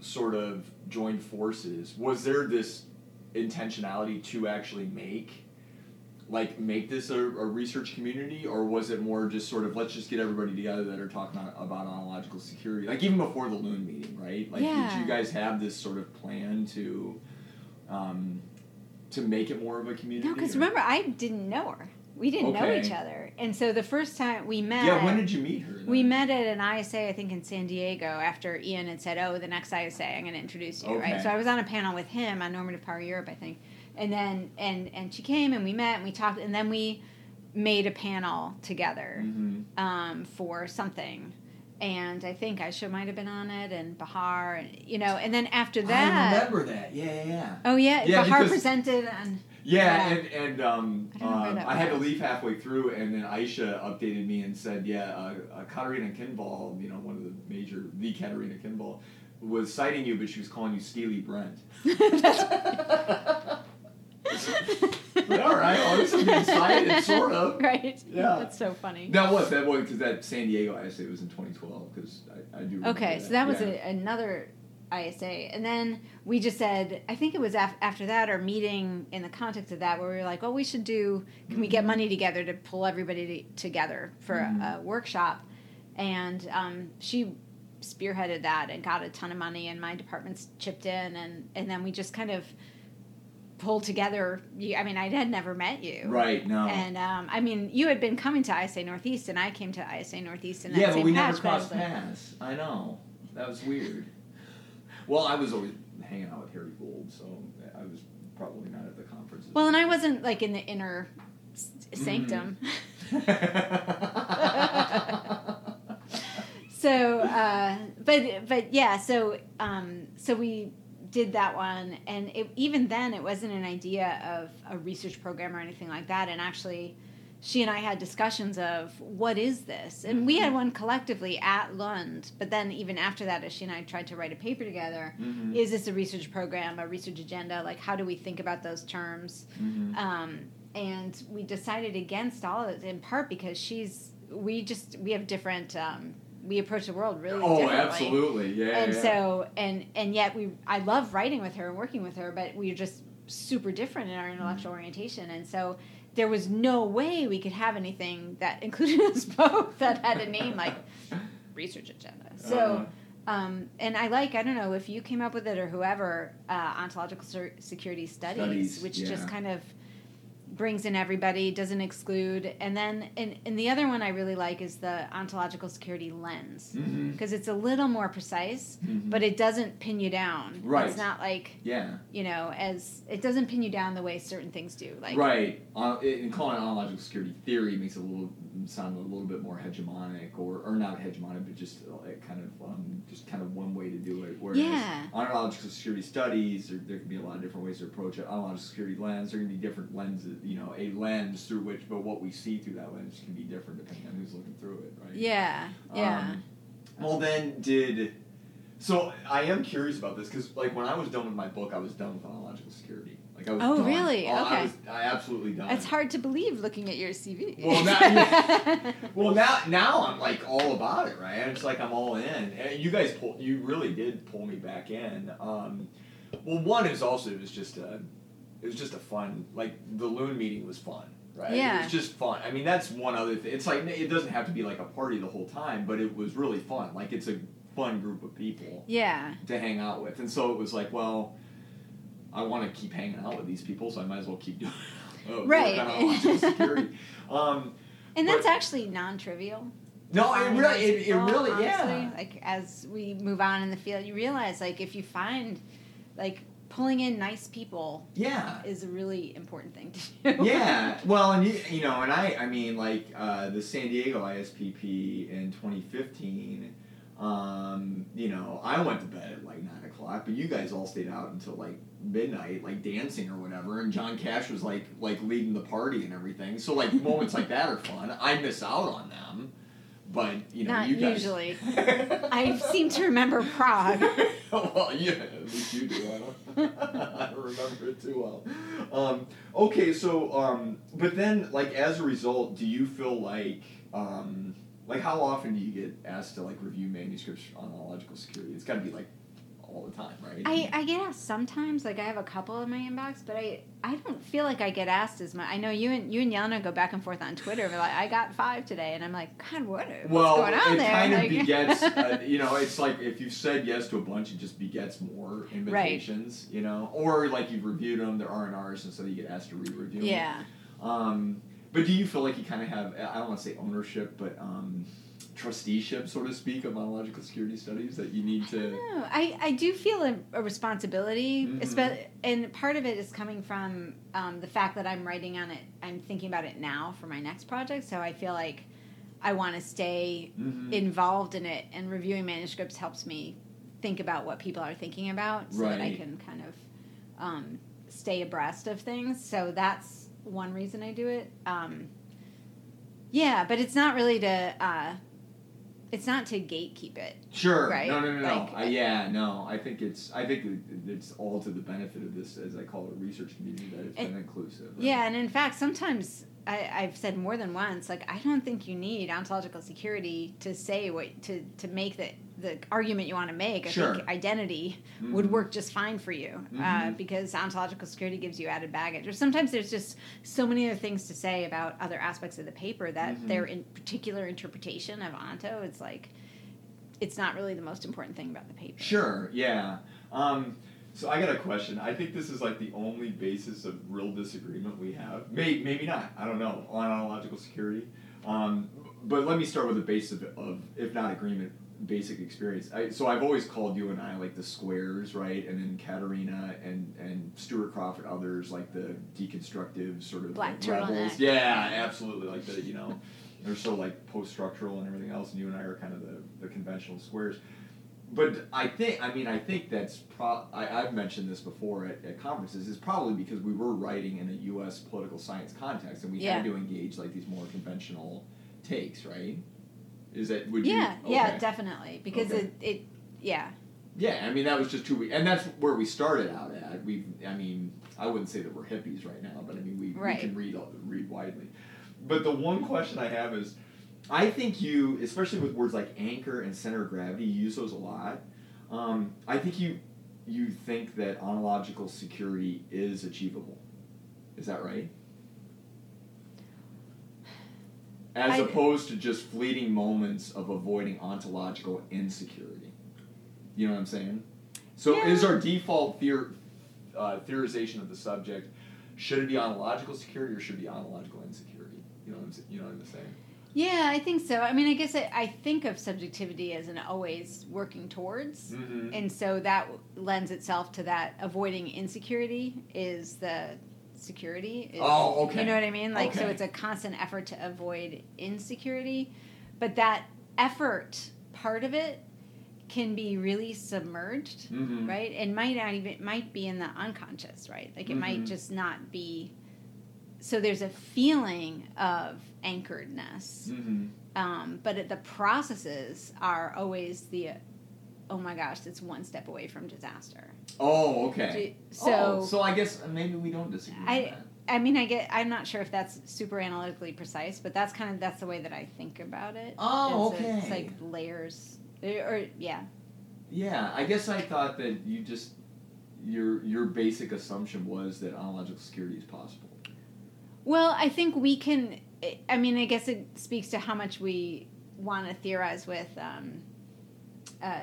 sort of joined forces, was there this intentionality to actually make like make this a, a research community? Or was it more just sort of let's just get everybody together that are talking on, about ontological security like even before the Lund meeting right? Like did you guys have this sort of plan to um, to make it more of a community no because remember i didn't know her we didn't know each other and so the first time we met yeah when did you meet her We met at an ISA, I think, in San Diego after Ian had said, "Oh, the next ISA, I'm going to introduce you." Okay. Right. So I was on a panel with him on normative power Europe, I think, and then and and she came and we met and we talked and then we made a panel together Mhm. um, for something. And I think Aisha might have been on it, and Bahar, and, you know. And then after that, I remember that yeah yeah yeah oh yeah, Yeah, Bahar presented, and Yeah, Yeah. and, and um, I don't know where um, I had to leave halfway through, and then Aisha updated me and said, yeah, uh, uh, Catarina Kinnvall, you know, one of the major, the Catarina Kinnvall, was citing you, but she was calling you Steely Brent. (laughs) (laughs) But all right, well, this is getting cited, sort of. (laughs) right. Yeah. That's so funny. That was that was because that San Diego essay was in 2012 because I, I do. remember Okay, so that was yeah. a, another ISA, and then we just said, I think it was af- after that our meeting in the context of that where we were like, well, we should do. Can we get Mhm. money together to pull everybody to, together for Mhm. a, a workshop? And um, she spearheaded that and got a ton of money, and my departments chipped in, and and then we just kind of pulled together. You, I mean, I had never met you, Right. No. And um, I mean, you had been coming to ISA Northeast, and I came to ISA Northeast And yeah, but we patch, never but I was crossed paths. I know. That was weird. Well, I was always hanging out with Harry Gould, so I was probably not at the conferences. Well, and I wasn't like in the inner s- sanctum. (laughs) so, uh, but but yeah, so um, so we did that one, and it, even then, it wasn't an idea of a research program or anything like that. And actually, she and I had discussions of what is this, and we had one collectively at Lund. But then, even after that, as she and I tried to write a paper together, Mhm. is this a research program, a research agenda? Like, how do we think about those terms? Mhm. um, and we decided against all of it in part because she's we just we have different um, we approach the world really oh, absolutely. Yeah. and yeah. so and and yet we i love writing with her and working with her but we're just super different in our intellectual Mm-hmm. orientation and so there was no way we could have anything that included (laughs) us both that had a name like research agenda so Uh-huh. um, and I like I don't know if you came up with it or whoever uh, ontological security studies, Studies, which yeah. just kind of brings in everybody, doesn't exclude, and then and, and the other one I really like is the ontological security lens Mm-hmm. because it's a little more precise, but it doesn't pin you down. Right. It's not like Yeah. you know as it doesn't pin you down the way certain things do. Like right. Uh, it- and calling it ontological security theory makes it a little sound a little bit more hegemonic, or or not hegemonic, but just uh, like kind of um, just kind of one way to do it. Whereas Yeah. ontological security studies, there, there can be a lot of different ways to approach it. Ontological security lens, there can be different lenses, you know, a lens through which, but what we see through that lens can be different depending on who's looking through it, right? Yeah. Yeah. Um, well, then did. So I am curious about this because, like, when I was done with my book, I was done with ontological security. Like, I was. Oh, done. really? Oh, I Okay. was. I absolutely done. it's hard to believe looking at your CV. Well, now- (laughs) Well, now now I'm like all about it, right? It's like I'm all in. And you guys pull. You really did pull me back in. Um, well, one is also it was just a, it was just a fun. Like the Lund meeting was fun, right? It Yeah. was just fun. I mean, that's one other thing. It's like it doesn't have to be like a party the whole time, but it was really fun. Like it's a fun group of people yeah. to hang out with, and so it was like, well, I want to keep hanging out with these people, so I might as well keep (laughs) doing. Uh, work Right. on ontological security. (laughs) Um, And that's But- actually non-trivial. no, it really, it, it really, honestly. yeah. Like as we move on in the field, you realize like if you find like pulling in nice people Yeah. is a really important thing to do. yeah, (laughs) well, and you, you know, and I, I mean, like uh, the San Diego ISPP in 2015. Um, you know, I went to bed at like nine o'clock, but you guys all stayed out until like midnight, like dancing or whatever. And John Cash was like, like leading the party and everything. So like moments like that are fun. I miss out on them, but you know, Not you guys. usually. (laughs) I seem to remember Prague. (laughs) well, yeah, at least you do. I don't, (laughs) I remember it too well. Um, okay, so, um, but then, like, as a result, do you feel like, um, like, how often do you get asked to like review manuscripts on ontological security? It's got to be like all the time, right? I, I get asked sometimes, like I have a couple in my inbox, but I, I don't feel like I get asked as much. I know you and you and Yelena go back and forth on Twitter. But like, I got five today, and I'm like, God, what? What's well, going on it there? kind of (laughs) begets, uh, you know, it's like if you've said yes to a bunch, it just begets more invitations, you know, or like you've reviewed them, they're R and R's, and so you get asked to re-review them. yeah. Um, but do you feel like you kind of have, I don't want to say ownership, but um, trusteeship, so to speak, of ontological security studies that you need to. No, I, I do feel a, a responsibility, Mhm. and part of it is coming from um, the fact that I'm writing on it. I'm thinking about it now for my next project, so I feel like I want to stay Mhm. involved in it, and reviewing manuscripts helps me think about what people are thinking about, so that I can kind of um, stay abreast of things. So that's one reason I do it. Um, yeah, but it's not really to. Uh, it's not to gatekeep it. Sure. Right, No, no, no, no. like- I, yeah, no. I think it's. I think it's all to the benefit of this, as I call it, research community that it's And- been inclusive. right? Yeah, and in fact, sometimes I, I've said more than once, like I don't think you need ontological security to say what to to make the the argument you want to make. I Sure. think identity would Mhm. work just fine for you uh, Mhm. because ontological security gives you added baggage. Or sometimes there's just so many other things to say about other aspects of the paper that Mhm. their in particular interpretation of onto, it's like it's not really the most important thing about the paper. Sure. Yeah. Um, so I got a question. I think this is like the only basis of real disagreement we have. Maybe, maybe not. I don't know on ontological security. Um, but let me start with the base of, of if not agreement, basic experience. I, so I've always called you and I like the squares, right? And then Catarina and and Stuart Crawford, others like the deconstructive sort of Black like rebels. Yeah, absolutely. Like the you know. They're so like post-structural and everything else, and you and I are kind of the, the conventional squares. But I think, I mean, I think that's pro. I, I've mentioned this before at, at conferences. Is probably because we were writing in a U.S. political science context, and we had to engage like these more conventional takes, right? Is that would Yeah, you? yeah, okay. definitely. Because Okay. it, it, yeah, Yeah, I mean that was just two weeks, and that's where we started out at. We, I mean, I wouldn't say that we're hippies right now, but I mean we, Right. we can read read widely. But the one question I have is, I think you, especially with words like anchor and center of gravity, you use those a lot. Um, I think you you think that ontological security is achievable. Is that right? As I- opposed to just fleeting moments of avoiding ontological insecurity. You know what I'm saying? So Yeah. is our default theor- uh, theorization of the subject should it be ontological security or should it be ontological insecurity? You know what I'm you know what I'm saying? Yeah, I think so. I mean, I guess I, I think of subjectivity as an always working towards. Mm-hmm. And so that lends itself to that avoiding insecurity is the security. Is, Oh, okay. You know what I mean? Like, so it's a constant effort to avoid insecurity. But that effort part of it can be really submerged, Mm-hmm. right? And might not even, might be in the unconscious, right? Like, it might Mhm. just not be. So there's a feeling of anchoredness Mm-hmm. um, but it, the processes are always the oh my gosh that's one step away from disaster Oh, okay. so oh, so I guess maybe we don't disagree. I- i mean i get i'm not sure if that's super analytically precise but that's kind of that's the way that i think about it Oh, It's a- it's like layers or yeah Yeah, I guess I thought that you just your your basic assumption was that ontological security is possible. well i think we can i mean i guess it speaks to how much we want to theorize with um, uh,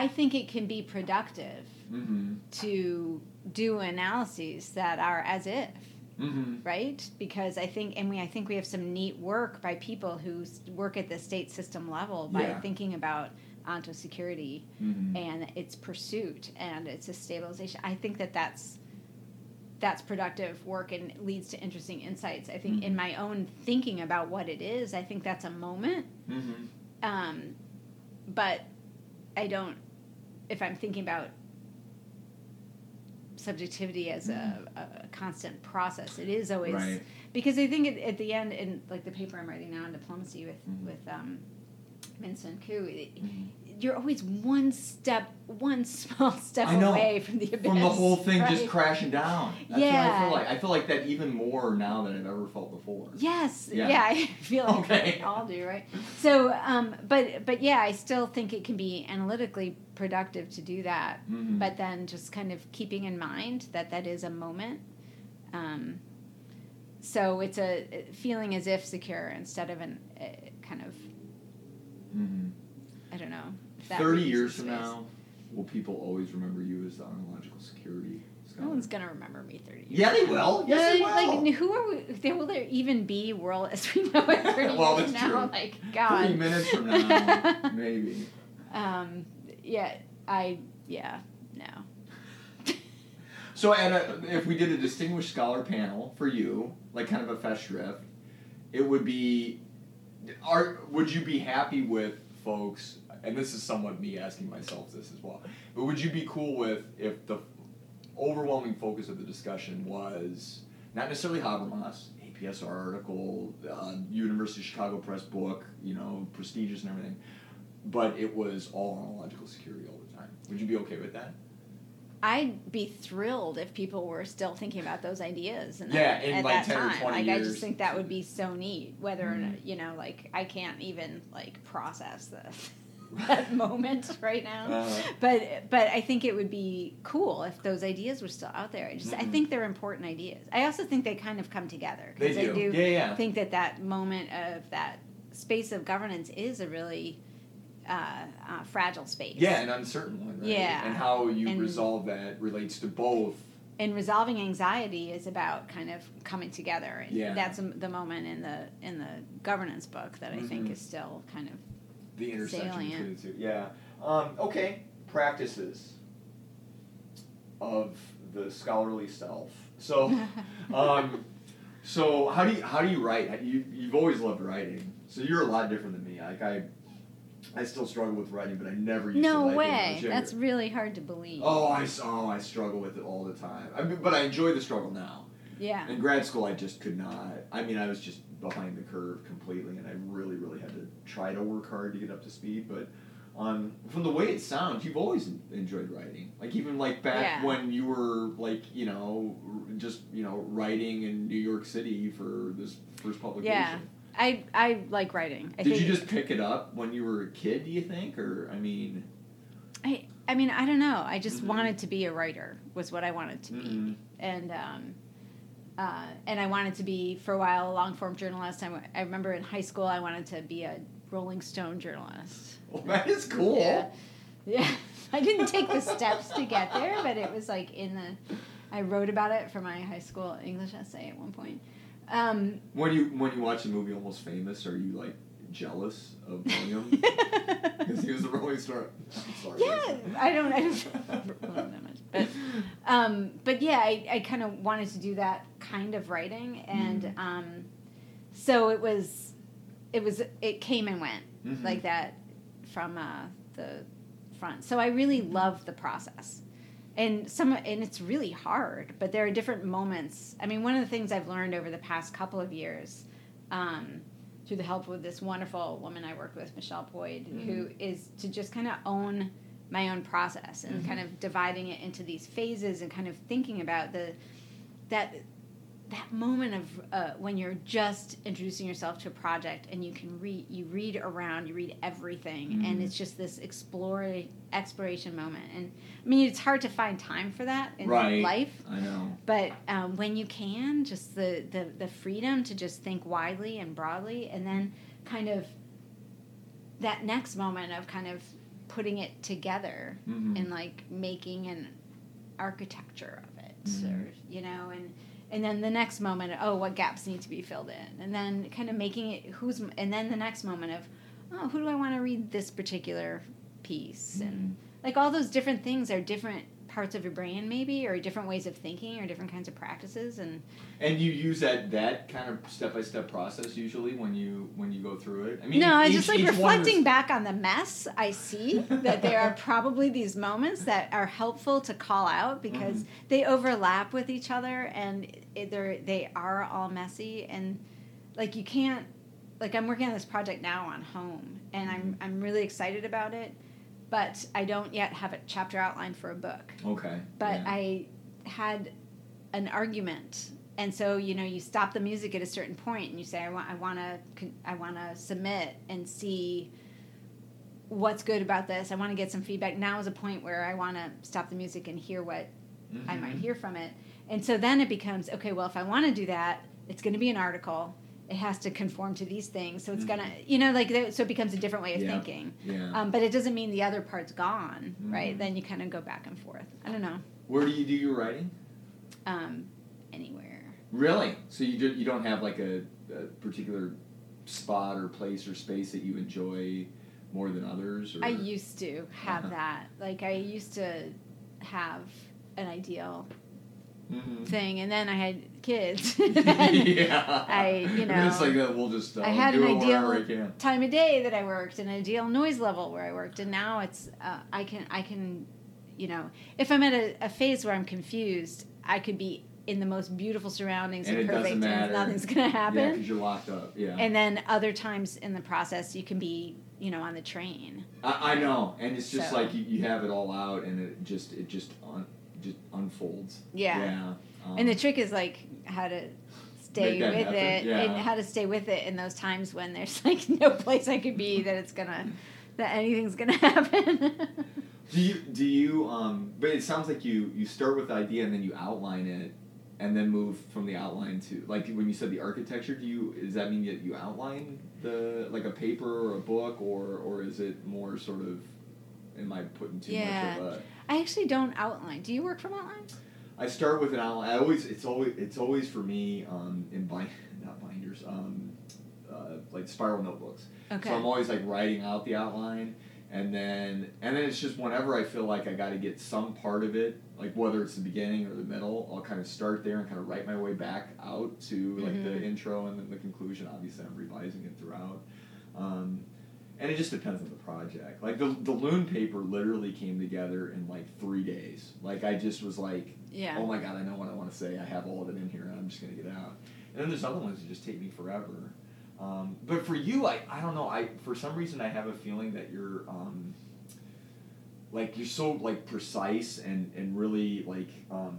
i think it can be productive Mm-hmm. to do analyses that are as if Mm-hmm. right because i think and we i think we have some neat work by people who work at the state system level by Yeah. thinking about onto security Mm-hmm. and its pursuit and its a stabilization i think that that's that's productive work and leads to interesting insights i think in my own thinking about what it is i think that's a moment Mm-hmm. um, but I don't. If I'm thinking about subjectivity as a, a constant process, it is always Right. because I think at, at the end, in like the paper I'm writing now in diplomacy with Mhm. with um, Vincent Koo, it- Mhm. You're always one step, one (laughs) small step know. away from the abyss. From the whole thing just crashing down. That's what I feel like. I feel like that even more now than I've ever felt before. Yes, Yeah. yeah, (laughs) I feel like Okay. we all do, right? So, um, but but yeah, I still think it can be analytically productive to do that, Mhm. but then just kind of keeping in mind that that is a moment. Um, so it's a feeling as if secure instead of an uh, kind of Mhm. I don't know. That Thirty years from space. now, will people always remember you as the ontological security no one's gonna remember me thirty years. Yeah, they will. Yes, they Like, will. like, who are we? There will there even be world as we know it thirty (laughs) Well, years that's from now? true. Like God. Thirty minutes from (laughs) now, maybe. Um, yeah, I yeah no. So, and if we did a distinguished scholar panel for you, like kind of a festschrift, it would be, are would you be happy with folks? And this is somewhat me asking myself this as well. But would you be cool with if the overwhelming focus of the discussion was not necessarily Habermas, APSR article, uh, University of Chicago Press book, you know, prestigious and everything, but it was all ontological security all the time. Would you be okay with that? I'd be thrilled if people were still thinking about those ideas and Yeah, that, in at like that 10 or time. 20 like I just think that would be so neat. Whether or Mhm. not, you know, like I can't even like process the (laughs) that moment right now. Uh, But but I think it would be cool if those ideas were still out there. I just I Mhm. think they're important ideas. I also think they kind of come together They because do. I do Yeah, yeah. think that that moment of that space of governance is a really uh, uh, fragile space. Yeah, an uncertain one, right? Yeah. And how you And- resolve that relates to both. and resolving anxiety is about kind of coming together and Yeah. that's the moment in the in the governance book that i think Mhm. is still kind of The intersection Salient. between the two. Yeah. Um, okay. Practices of the scholarly self. So, (laughs) um, so how do you how do you write? You you've always loved writing. So you're a lot different than me. Like I, I still struggle with writing, but I never used to no it I way was that's really hard to believe Oh, I oh I struggle with it all the time. I mean, but I enjoy the struggle now. yeah In grad school, I just could not. I mean, I was just behind the curve completely, and I really, really had to try to work hard to get up to speed. But um, from the way it sounds, you've always enjoyed writing. Like even like back Yeah. when you were like you know just you know writing in New York City for this first publication. Yeah. i i like writing I Did you just pick it up when you were a kid? Do you think, or I mean? i i mean i don't know i just Mhm. wanted to be a writer was what i wanted to be mhm. and um uh, and I wanted to be for a while a long form journalist. I, w- I remember in high school I wanted to be a Rolling Stone journalist. Well, that is cool. Yeah. (laughs) Yeah. I didn't take the steps to get there, but it was like in the I wrote about it for my high school English essay at one point. Um, When you when you watch the movie Almost Famous, are you like jealous of (laughs) William because he was a Rolling Stone? Sorry. yeah, I don't. I don't remember William that much, but um, but yeah, I, I kind of wanted to do that kind of writing, and Mhm. um, so it was, it was, it came and went Mhm. like that from uh, the front. So I really love the process, and some, and it's really hard. But there are different moments. I mean, one of the things I've learned over the past couple of years. Um, through the help of this wonderful woman I worked with, Michelle Boyd, who is to just kind of own my own process and Mhm. kind of dividing it into these phases and kind of thinking about the that that moment of uh, when you're just introducing yourself to a project and you can read you read around you read everything and Mhm. it's just this explore exploration moment and I mean it's hard to find time for that in Right. life I know. but um, when you can just the, the the freedom to just think widely and broadly and then kind of that next moment of kind of putting it together Mhm. and like making an architecture of it Mhm. or you know and and then the next moment oh what gaps need to be filled in. And then kind of making it who's and then the next moment of oh who do i want to read this particular piece? And mm-hmm. like all those different things are different parts of your brain maybe or different ways of thinking or different kinds of practices and And you use that that kind of step by step process usually when you when you go through it. I mean, no, I just like reflecting was- back on the mess. I see (laughs) that there are probably these moments that are helpful to call out because Mm-hmm. they overlap with each other and they're they are all messy and like you can't like I'm working on this project now on home and I'm Mm-hmm. I'm really excited about it, but I don't yet have a chapter outline for a book. Okay. But yeah. I had an argument and so you know you stop the music at a certain point and you say i want i want to i want to submit and see what's good about this i want to get some feedback now is a point where i want to stop the music and hear what i might Mhm. hear from it and so then it becomes okay well if i want to do that it's going to be an article it has to conform to these things so it's gonna you know like so it becomes a different way of Mm-hmm. Yeah. thinking Yeah. um, but it doesn't mean the other part's gone right Mhm. then you kind of go back and forth i don't know Where do you do your writing? um, anywhere Really? So you do, you don't have like a, a particular spot or place or space that you enjoy more than others? Or? I used to have Uh-huh. that. Like I used to have an ideal Mhm. thing, and then I had kids. (laughs) (laughs) yeah. I, you then it's know, like uh, we'll just uh, I had do an ideal wherever we can. time of day that I worked, an ideal noise level where I worked, and now it's uh, I can I can, you know, if I'm at a, a phase where I'm confused, I could be in the most beautiful surroundings And and, perfect, and nothing's gonna happen. Yeah, because you're locked up. Yeah. and then other times in the process, you can be, you know, on the train. I, I know, and it's just So- like you, you have it all out, and it just it just un, just unfolds. Yeah. Yeah. Um, And the trick is like how to stay with happen, it yeah. and how to stay with it in those times when there's (laughs) like no place I could be that it's gonna that anything's gonna (laughs) happen. Do you do you um? But it sounds like you you start with the idea and then you outline it, and then move from the outline to like when you said the architecture. Do you does that mean that you outline the like a paper or a book or or is it more sort of? Am I putting too Yeah. much of a? I actually don't outline. Do you work from outline? I start with an outline. I always it's always it's always for me um in bind (laughs) not binders um uh, like spiral notebooks. Okay. So I'm always like writing out the outline, and then and then it's just whenever I feel like I got to get some part of it, like whether it's the beginning or the middle, I'll kind of start there and kind of write my way back out to like the Mhm. intro and then the conclusion. Obviously, I'm revising it throughout. Um, and it just depends on the project. Like the the loon paper literally came together in like three days. Like I just was like, yeah. oh my god, I know what I want to say. I have all of it in here, and I'm just gonna get out. And then there's other ones that just take me forever. Um, but for you, I, I don't know. I for some reason I have a feeling that you're um, like you're so like precise and and really like um,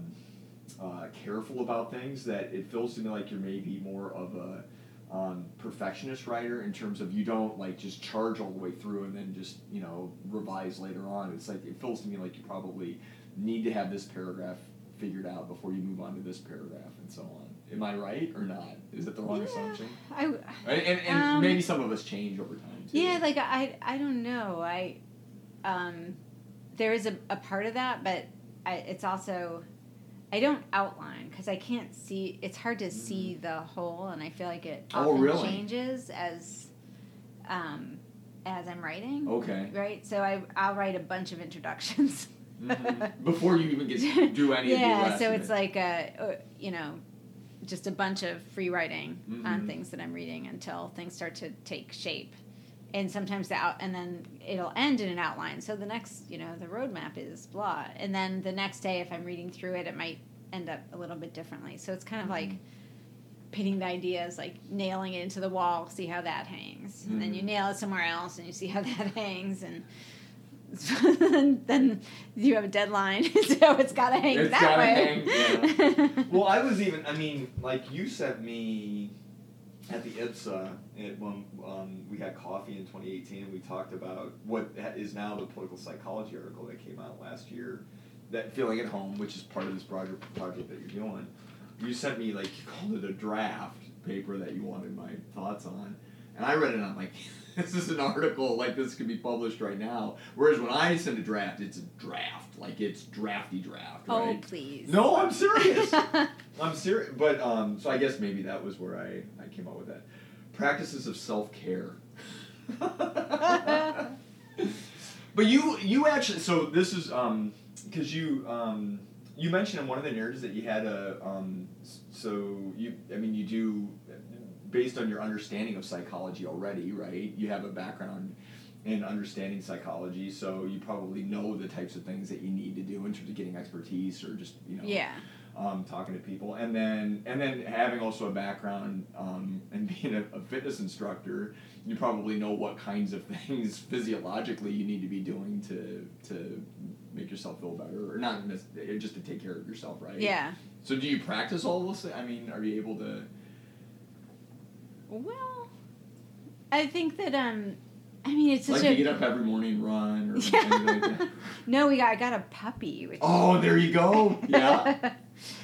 uh, careful about things that it feels to me like you're maybe more of a um, perfectionist writer in terms of you don't like just charge all the way through and then just you know revise later on. It's like it feels to me like you probably need to have this paragraph figured out before you move on to this paragraph and so on. Am I right or not? Is that the wrong Yeah. assumption? I And, and, and Um, maybe some of us change over time too. yeah, like I I don't know. I um there is a, a part of that, but I, it's also I don't outline because I can't see. It's hard to see the whole, and I feel like it Mm. Oh, often really? changes as um, as I'm writing. Okay. Right. So I I'll write a bunch of introductions. (laughs) Mhm. (laughs) Before you even get to do any of the yeah. So it's like a uh, you know just a bunch of free writing on Mhm. things that I'm reading until things start to take shape. And sometimes the out, and then it'll end in an outline. So the next, you know, the roadmap is blah. And then the next day, if I'm reading through it, it might end up a little bit differently. So it's kind of like pitting the ideas, like nailing it into the wall, see how that hangs. And then you Mhm. nail it somewhere else, and you see how (laughs) that hangs. And (laughs) then you have a deadline, (laughs) so it's got to hang It's that way. hang, yeah. (laughs) Well, I was even. I mean, like you sent me at the IPSA it, when um, we had coffee in 2018, and we talked about what is now the political psychology article that came out last year. That feeling at home, which is part of this project project that you're doing. You sent me like you called it a draft paper that you wanted my thoughts on, and I read it. and I'm like, (laughs) this is an article like this could be published right now. Whereas when I send a draft, it's a draft, like it's drafty draft, oh, right? please. No, I'm serious. (laughs) I'm serious, but um, so I guess maybe that was where I, I came up with that. Practices of self care. (laughs) but you you actually so this is um because you um you mentioned in one of the narratives that you had a um so you I mean you do based on your understanding of psychology already right you have a background in understanding psychology so you probably know the types of things that you need to do in terms of getting expertise or just you know yeah. um, talking to people, and then and then having also a background um, and being a, a fitness instructor, you probably know what kinds of (laughs) things physiologically you need to be doing to to make yourself feel better, or not just to take care of yourself, right? Yeah. So do you practice all those? I mean, are you able to? Well, I think that um, I mean it's such like a to get up every morning and run or Yeah. like that? (laughs) no. We got I got a puppy. Which Oh, there you go. Yeah.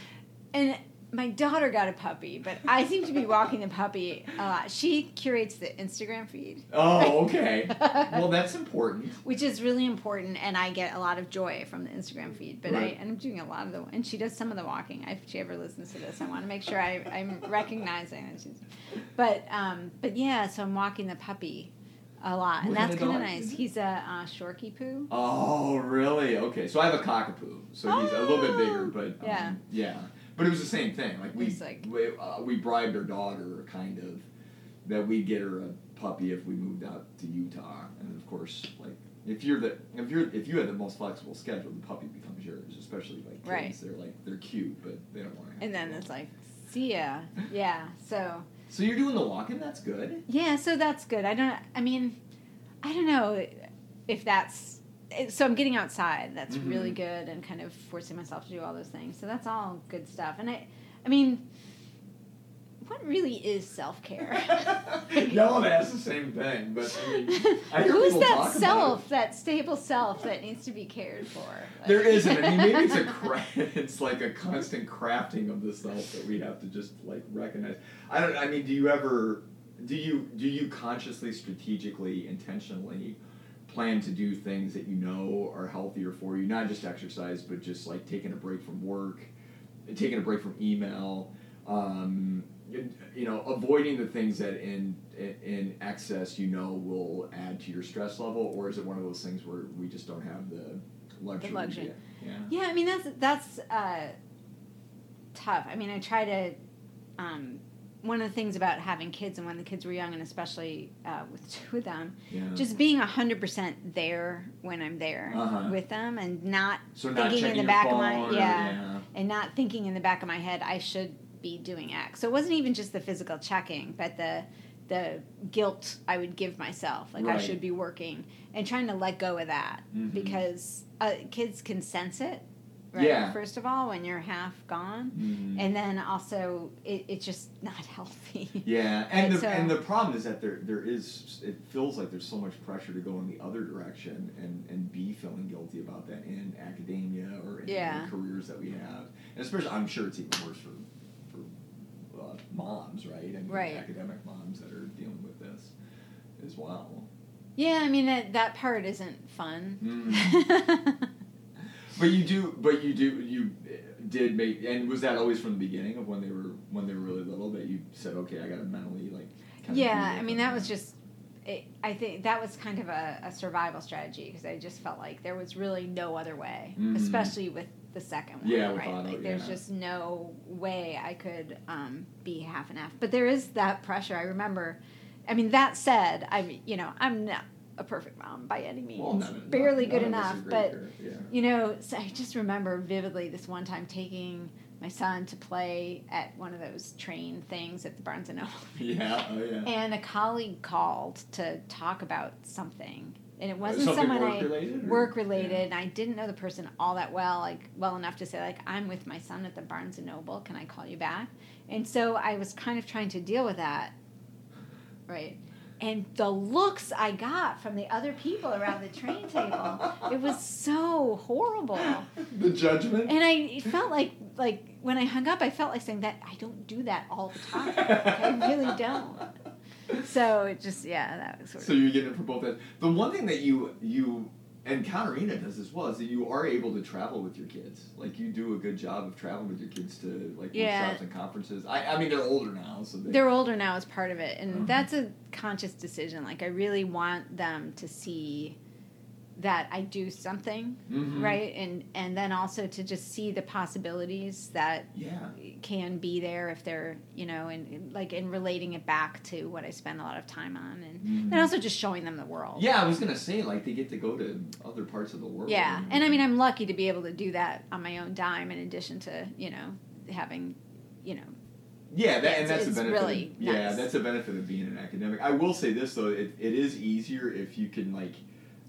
(laughs) and my daughter got a puppy, but I seem to be walking the puppy a lot. She curates the Instagram feed. Oh, (laughs) okay. Well, that's important. Which is really important, and I get a lot of joy from the Instagram feed. But Right. I, and I'm doing a lot of the, and she does some of the walking. If she ever listens to this, I want to make sure I, I'm recognizing that she's. But um, but yeah, so I'm walking the puppy a lot, and What that's kind of nice. He's a uh, Shorky poo. Oh, really? Okay, so I have a cockapoo, so he's a little bit bigger, but um, Yeah. But it was the same thing. Like we like- we, uh, we bribed our daughter, kind of, that we'd get her a puppy if we moved out to Utah, and of course, like if you're the if you're if you have the most flexible schedule, the puppy becomes yours. Especially like kids, Right. they're like they're cute, but they don't want to. And then it's like, see ya. Yeah. So So you're doing the walking. That's good. yeah, so that's good. I don't. I mean, I don't know if that's. So I'm getting outside. That's Mhm. really good, and kind of forcing myself to do all those things. So that's all good stuff. And I, I mean, what really is self care? (laughs) no, that's the same thing. But I mean, I Who's that self, that stable self that needs to be cared for? Like- There isn't. I mean, maybe it's a (laughs) cra- it's like a constant crafting of the self that we have to just like recognize. I don't. I mean, do you ever do you do you consciously, strategically, intentionally plan to do things that you know are healthier for you? Not just exercise, but just like taking a break from work, taking a break from email. Um, you know, avoiding the things that in in- excess you know will add to your stress level, or is it one of those things where we just don't have the luxury? luxury. Yeah. Yeah, I mean that's that's uh, tough. I mean, I try to. Um, one of the things about having kids and when the kids were young, and especially uh, with (laughs) two of them, Yeah. just being hundred percent there when I'm there Uh-huh. with them, and not so not thinking in the back of my or- yeah, and not thinking in the back of my head I should be doing X. So it wasn't even just the physical checking, but the the guilt I would give myself, like I should be working, and trying to let go of that Mhm. because uh, kids can sense it, right? Yeah. First of all, when you're half gone, Mhm. and then also it, it's just not (laughs) healthy. Yeah, and And the so- and the problem is that there there is it feels like there's so much pressure to go in the other direction and and be feeling guilty about that in academia or in Yeah. the careers that we have, and especially I'm sure it's even worse for for uh, moms, right? And Right. academic moms that are dealing with this as well. yeah, I mean that that part isn't fun. Mm. (laughs) But you do, but you do, you did make and was that always from the beginning of when they were when they were really little that you said okay I got to mentally like kind yeah i mean that was just it, i think that was kind of a, a survival strategy because i just felt like there was really no other way Mhm. especially with the second one Yeah, right like there's yeah. just no way i could um, be half and half but there is that pressure i remember i mean that said i'm you know i'm not a perfect mom by any means Well, of- barely none good us enough but yeah. you know, so I just remember vividly this one time taking my son to play at one of those train things at the Barnes and Noble. (laughs) yeah oh yeah And a colleague called to talk about something. And it uh, wasn't Something someone work I related, work related, yeah. and I didn't know the person all that well, like well enough to say like I'm with my son at the Barnes and Noble. Can I call you back? And so I was kind of trying to deal with that, right? And the looks I got from the other people around the train table, it was so horrible. the judgment And I felt like like when I hung up, I felt like saying that I don't do that all the time. Like, I really (laughs) don't. So it just yeah, that was sort So of you're getting it from both ends. The one thing that you you and Catarina does as well is that you are able to travel with your kids. Like you do a good job of traveling with your kids to like Yeah. workshops and conferences. I, I mean they're older now, so they, they're older now as part of it, and Mhm. that's a conscious decision. Like I really want them to see that I do something Mhm. right, and and then also to just see the possibilities that Yeah. can be there if they're you know and like in relating it back to what I spend a lot of time on, and Mhm. and also just showing them the world. Yeah, I was gonna say like they get to go to other parts of the world. Yeah, and I mean, I'm lucky to be able to do that on my own dime, in addition to you know having, you know, Yeah, that, and that's it's benefit. really of, yeah, nice. that's a benefit of being an academic. I will say this though, it, it is easier if you can like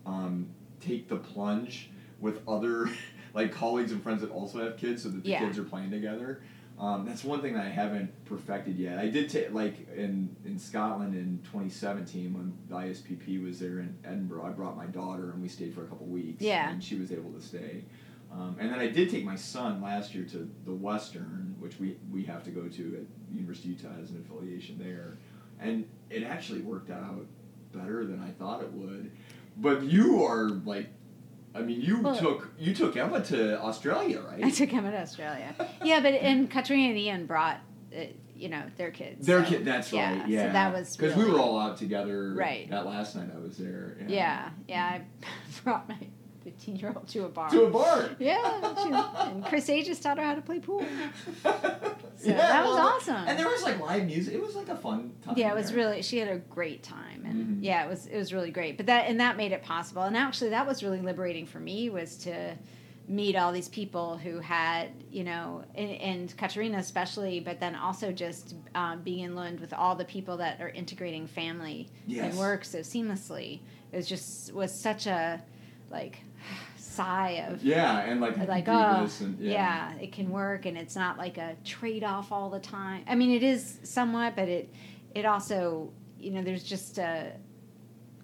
um, take the plunge with other (laughs) like colleagues and friends that also have kids, so that the Yeah. kids are playing together. Um, that's one thing that I haven't perfected yet. I did take like in in Scotland in 2017 when the ISPP was there in Edinburgh. I brought my daughter and we stayed for a couple weeks. Yeah. and she was able to stay. Um, and then I did take my son last year to the Western, which we, we have to go to at University of Utah as an affiliation there, and it actually worked out better than I thought it would. But you are like, I mean, you Well- took you took Emma to Australia, right? I took Emma to Australia. yeah, but and Catarina and Ian brought, uh, you know, their kids. Their so, kid, that's right. Yeah, so that was because we were all out together. Right. That last night I was there. Yeah, yeah. I (laughs) brought my 15 year old to a bar. To a bar. (laughs) Yeah, she, and Chris Agius taught her how to play pool. (laughs) so that was awesome. And there was like live music. It was like a fun time. Yeah, it was there. really. She had a great time, and Mhm. yeah, it was it was really great. But that and that made it possible. And actually, that was really liberating for me was to meet all these people who had you know, and, and Catarina especially, but then also just um, being in Lund with all the people that are integrating family Yes. and work so seamlessly. It was just was such a like sigh of Yeah, and like like oh and yeah. it can work and it's not like a trade-off all the time i mean it is somewhat but it it also you know there's just a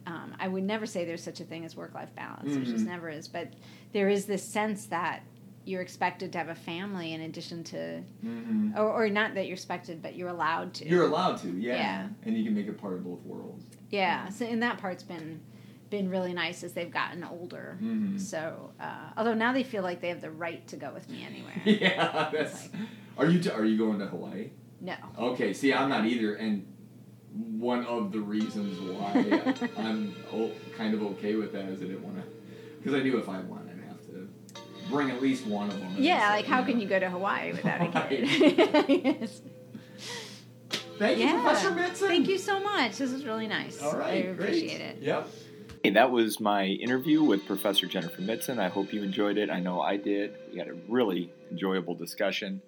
um, i would never say there's such a thing as work-life balance there just never is but there is this sense that you're expected to have a family in addition to hmm or, or not that you're expected but you're allowed to You're allowed to, yeah. Yeah. And you can make it part of both worlds. yeah so and that part's been been really nice as they've gotten older Mhm. so uh, although now they feel like they have the right to go with me anywhere (laughs) yeah, that's. Like, Are you t- are you going to Hawaii? no Okay, see, I'm not either, and one of the reasons why (laughs) I'm o- kind of okay with that is I didn't want to, because I knew if I won, I'd have to bring at least one of them. Yeah, like how know. can you go to Hawaii without a kid? (laughs) Yes. Thank you, Yeah. Professor Mitzen. Thank you so much. This is really nice. All right, I great. appreciate it. Yep. Hey, that was my interview with Professor Jennifer Mitzen. I hope you enjoyed it. I know I did. We had a really enjoyable discussion,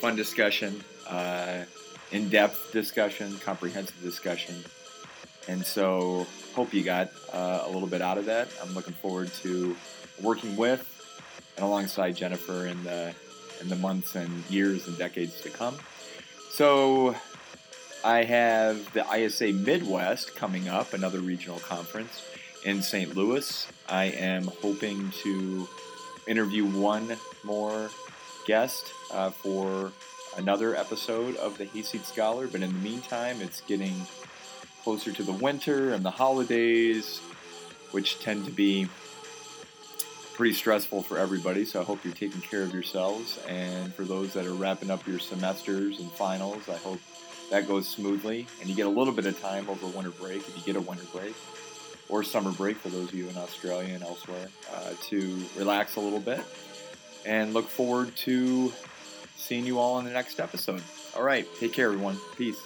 fun discussion, uh, in depth discussion, comprehensive discussion. And so, hope you got uh, a little bit out of that. I'm looking forward to working with and alongside Jennifer in the, in the months and years and decades to come. So, I have the ISA Midwest coming up, another regional conference in St. Louis. I am hoping to interview one more guest uh, for another episode of the Hayseed Scholar, but in the meantime, it's getting closer to the winter and the holidays, which tend to be pretty stressful for everybody. So I hope you're taking care of yourselves. And for those that are wrapping up your semesters and finals, I hope that goes smoothly and you get a little bit of time over winter break if you get a winter break or summer break for those of you in Australia and elsewhere uh, to relax a little bit and look forward to seeing you all in the next episode. All right, take care, everyone. Peace.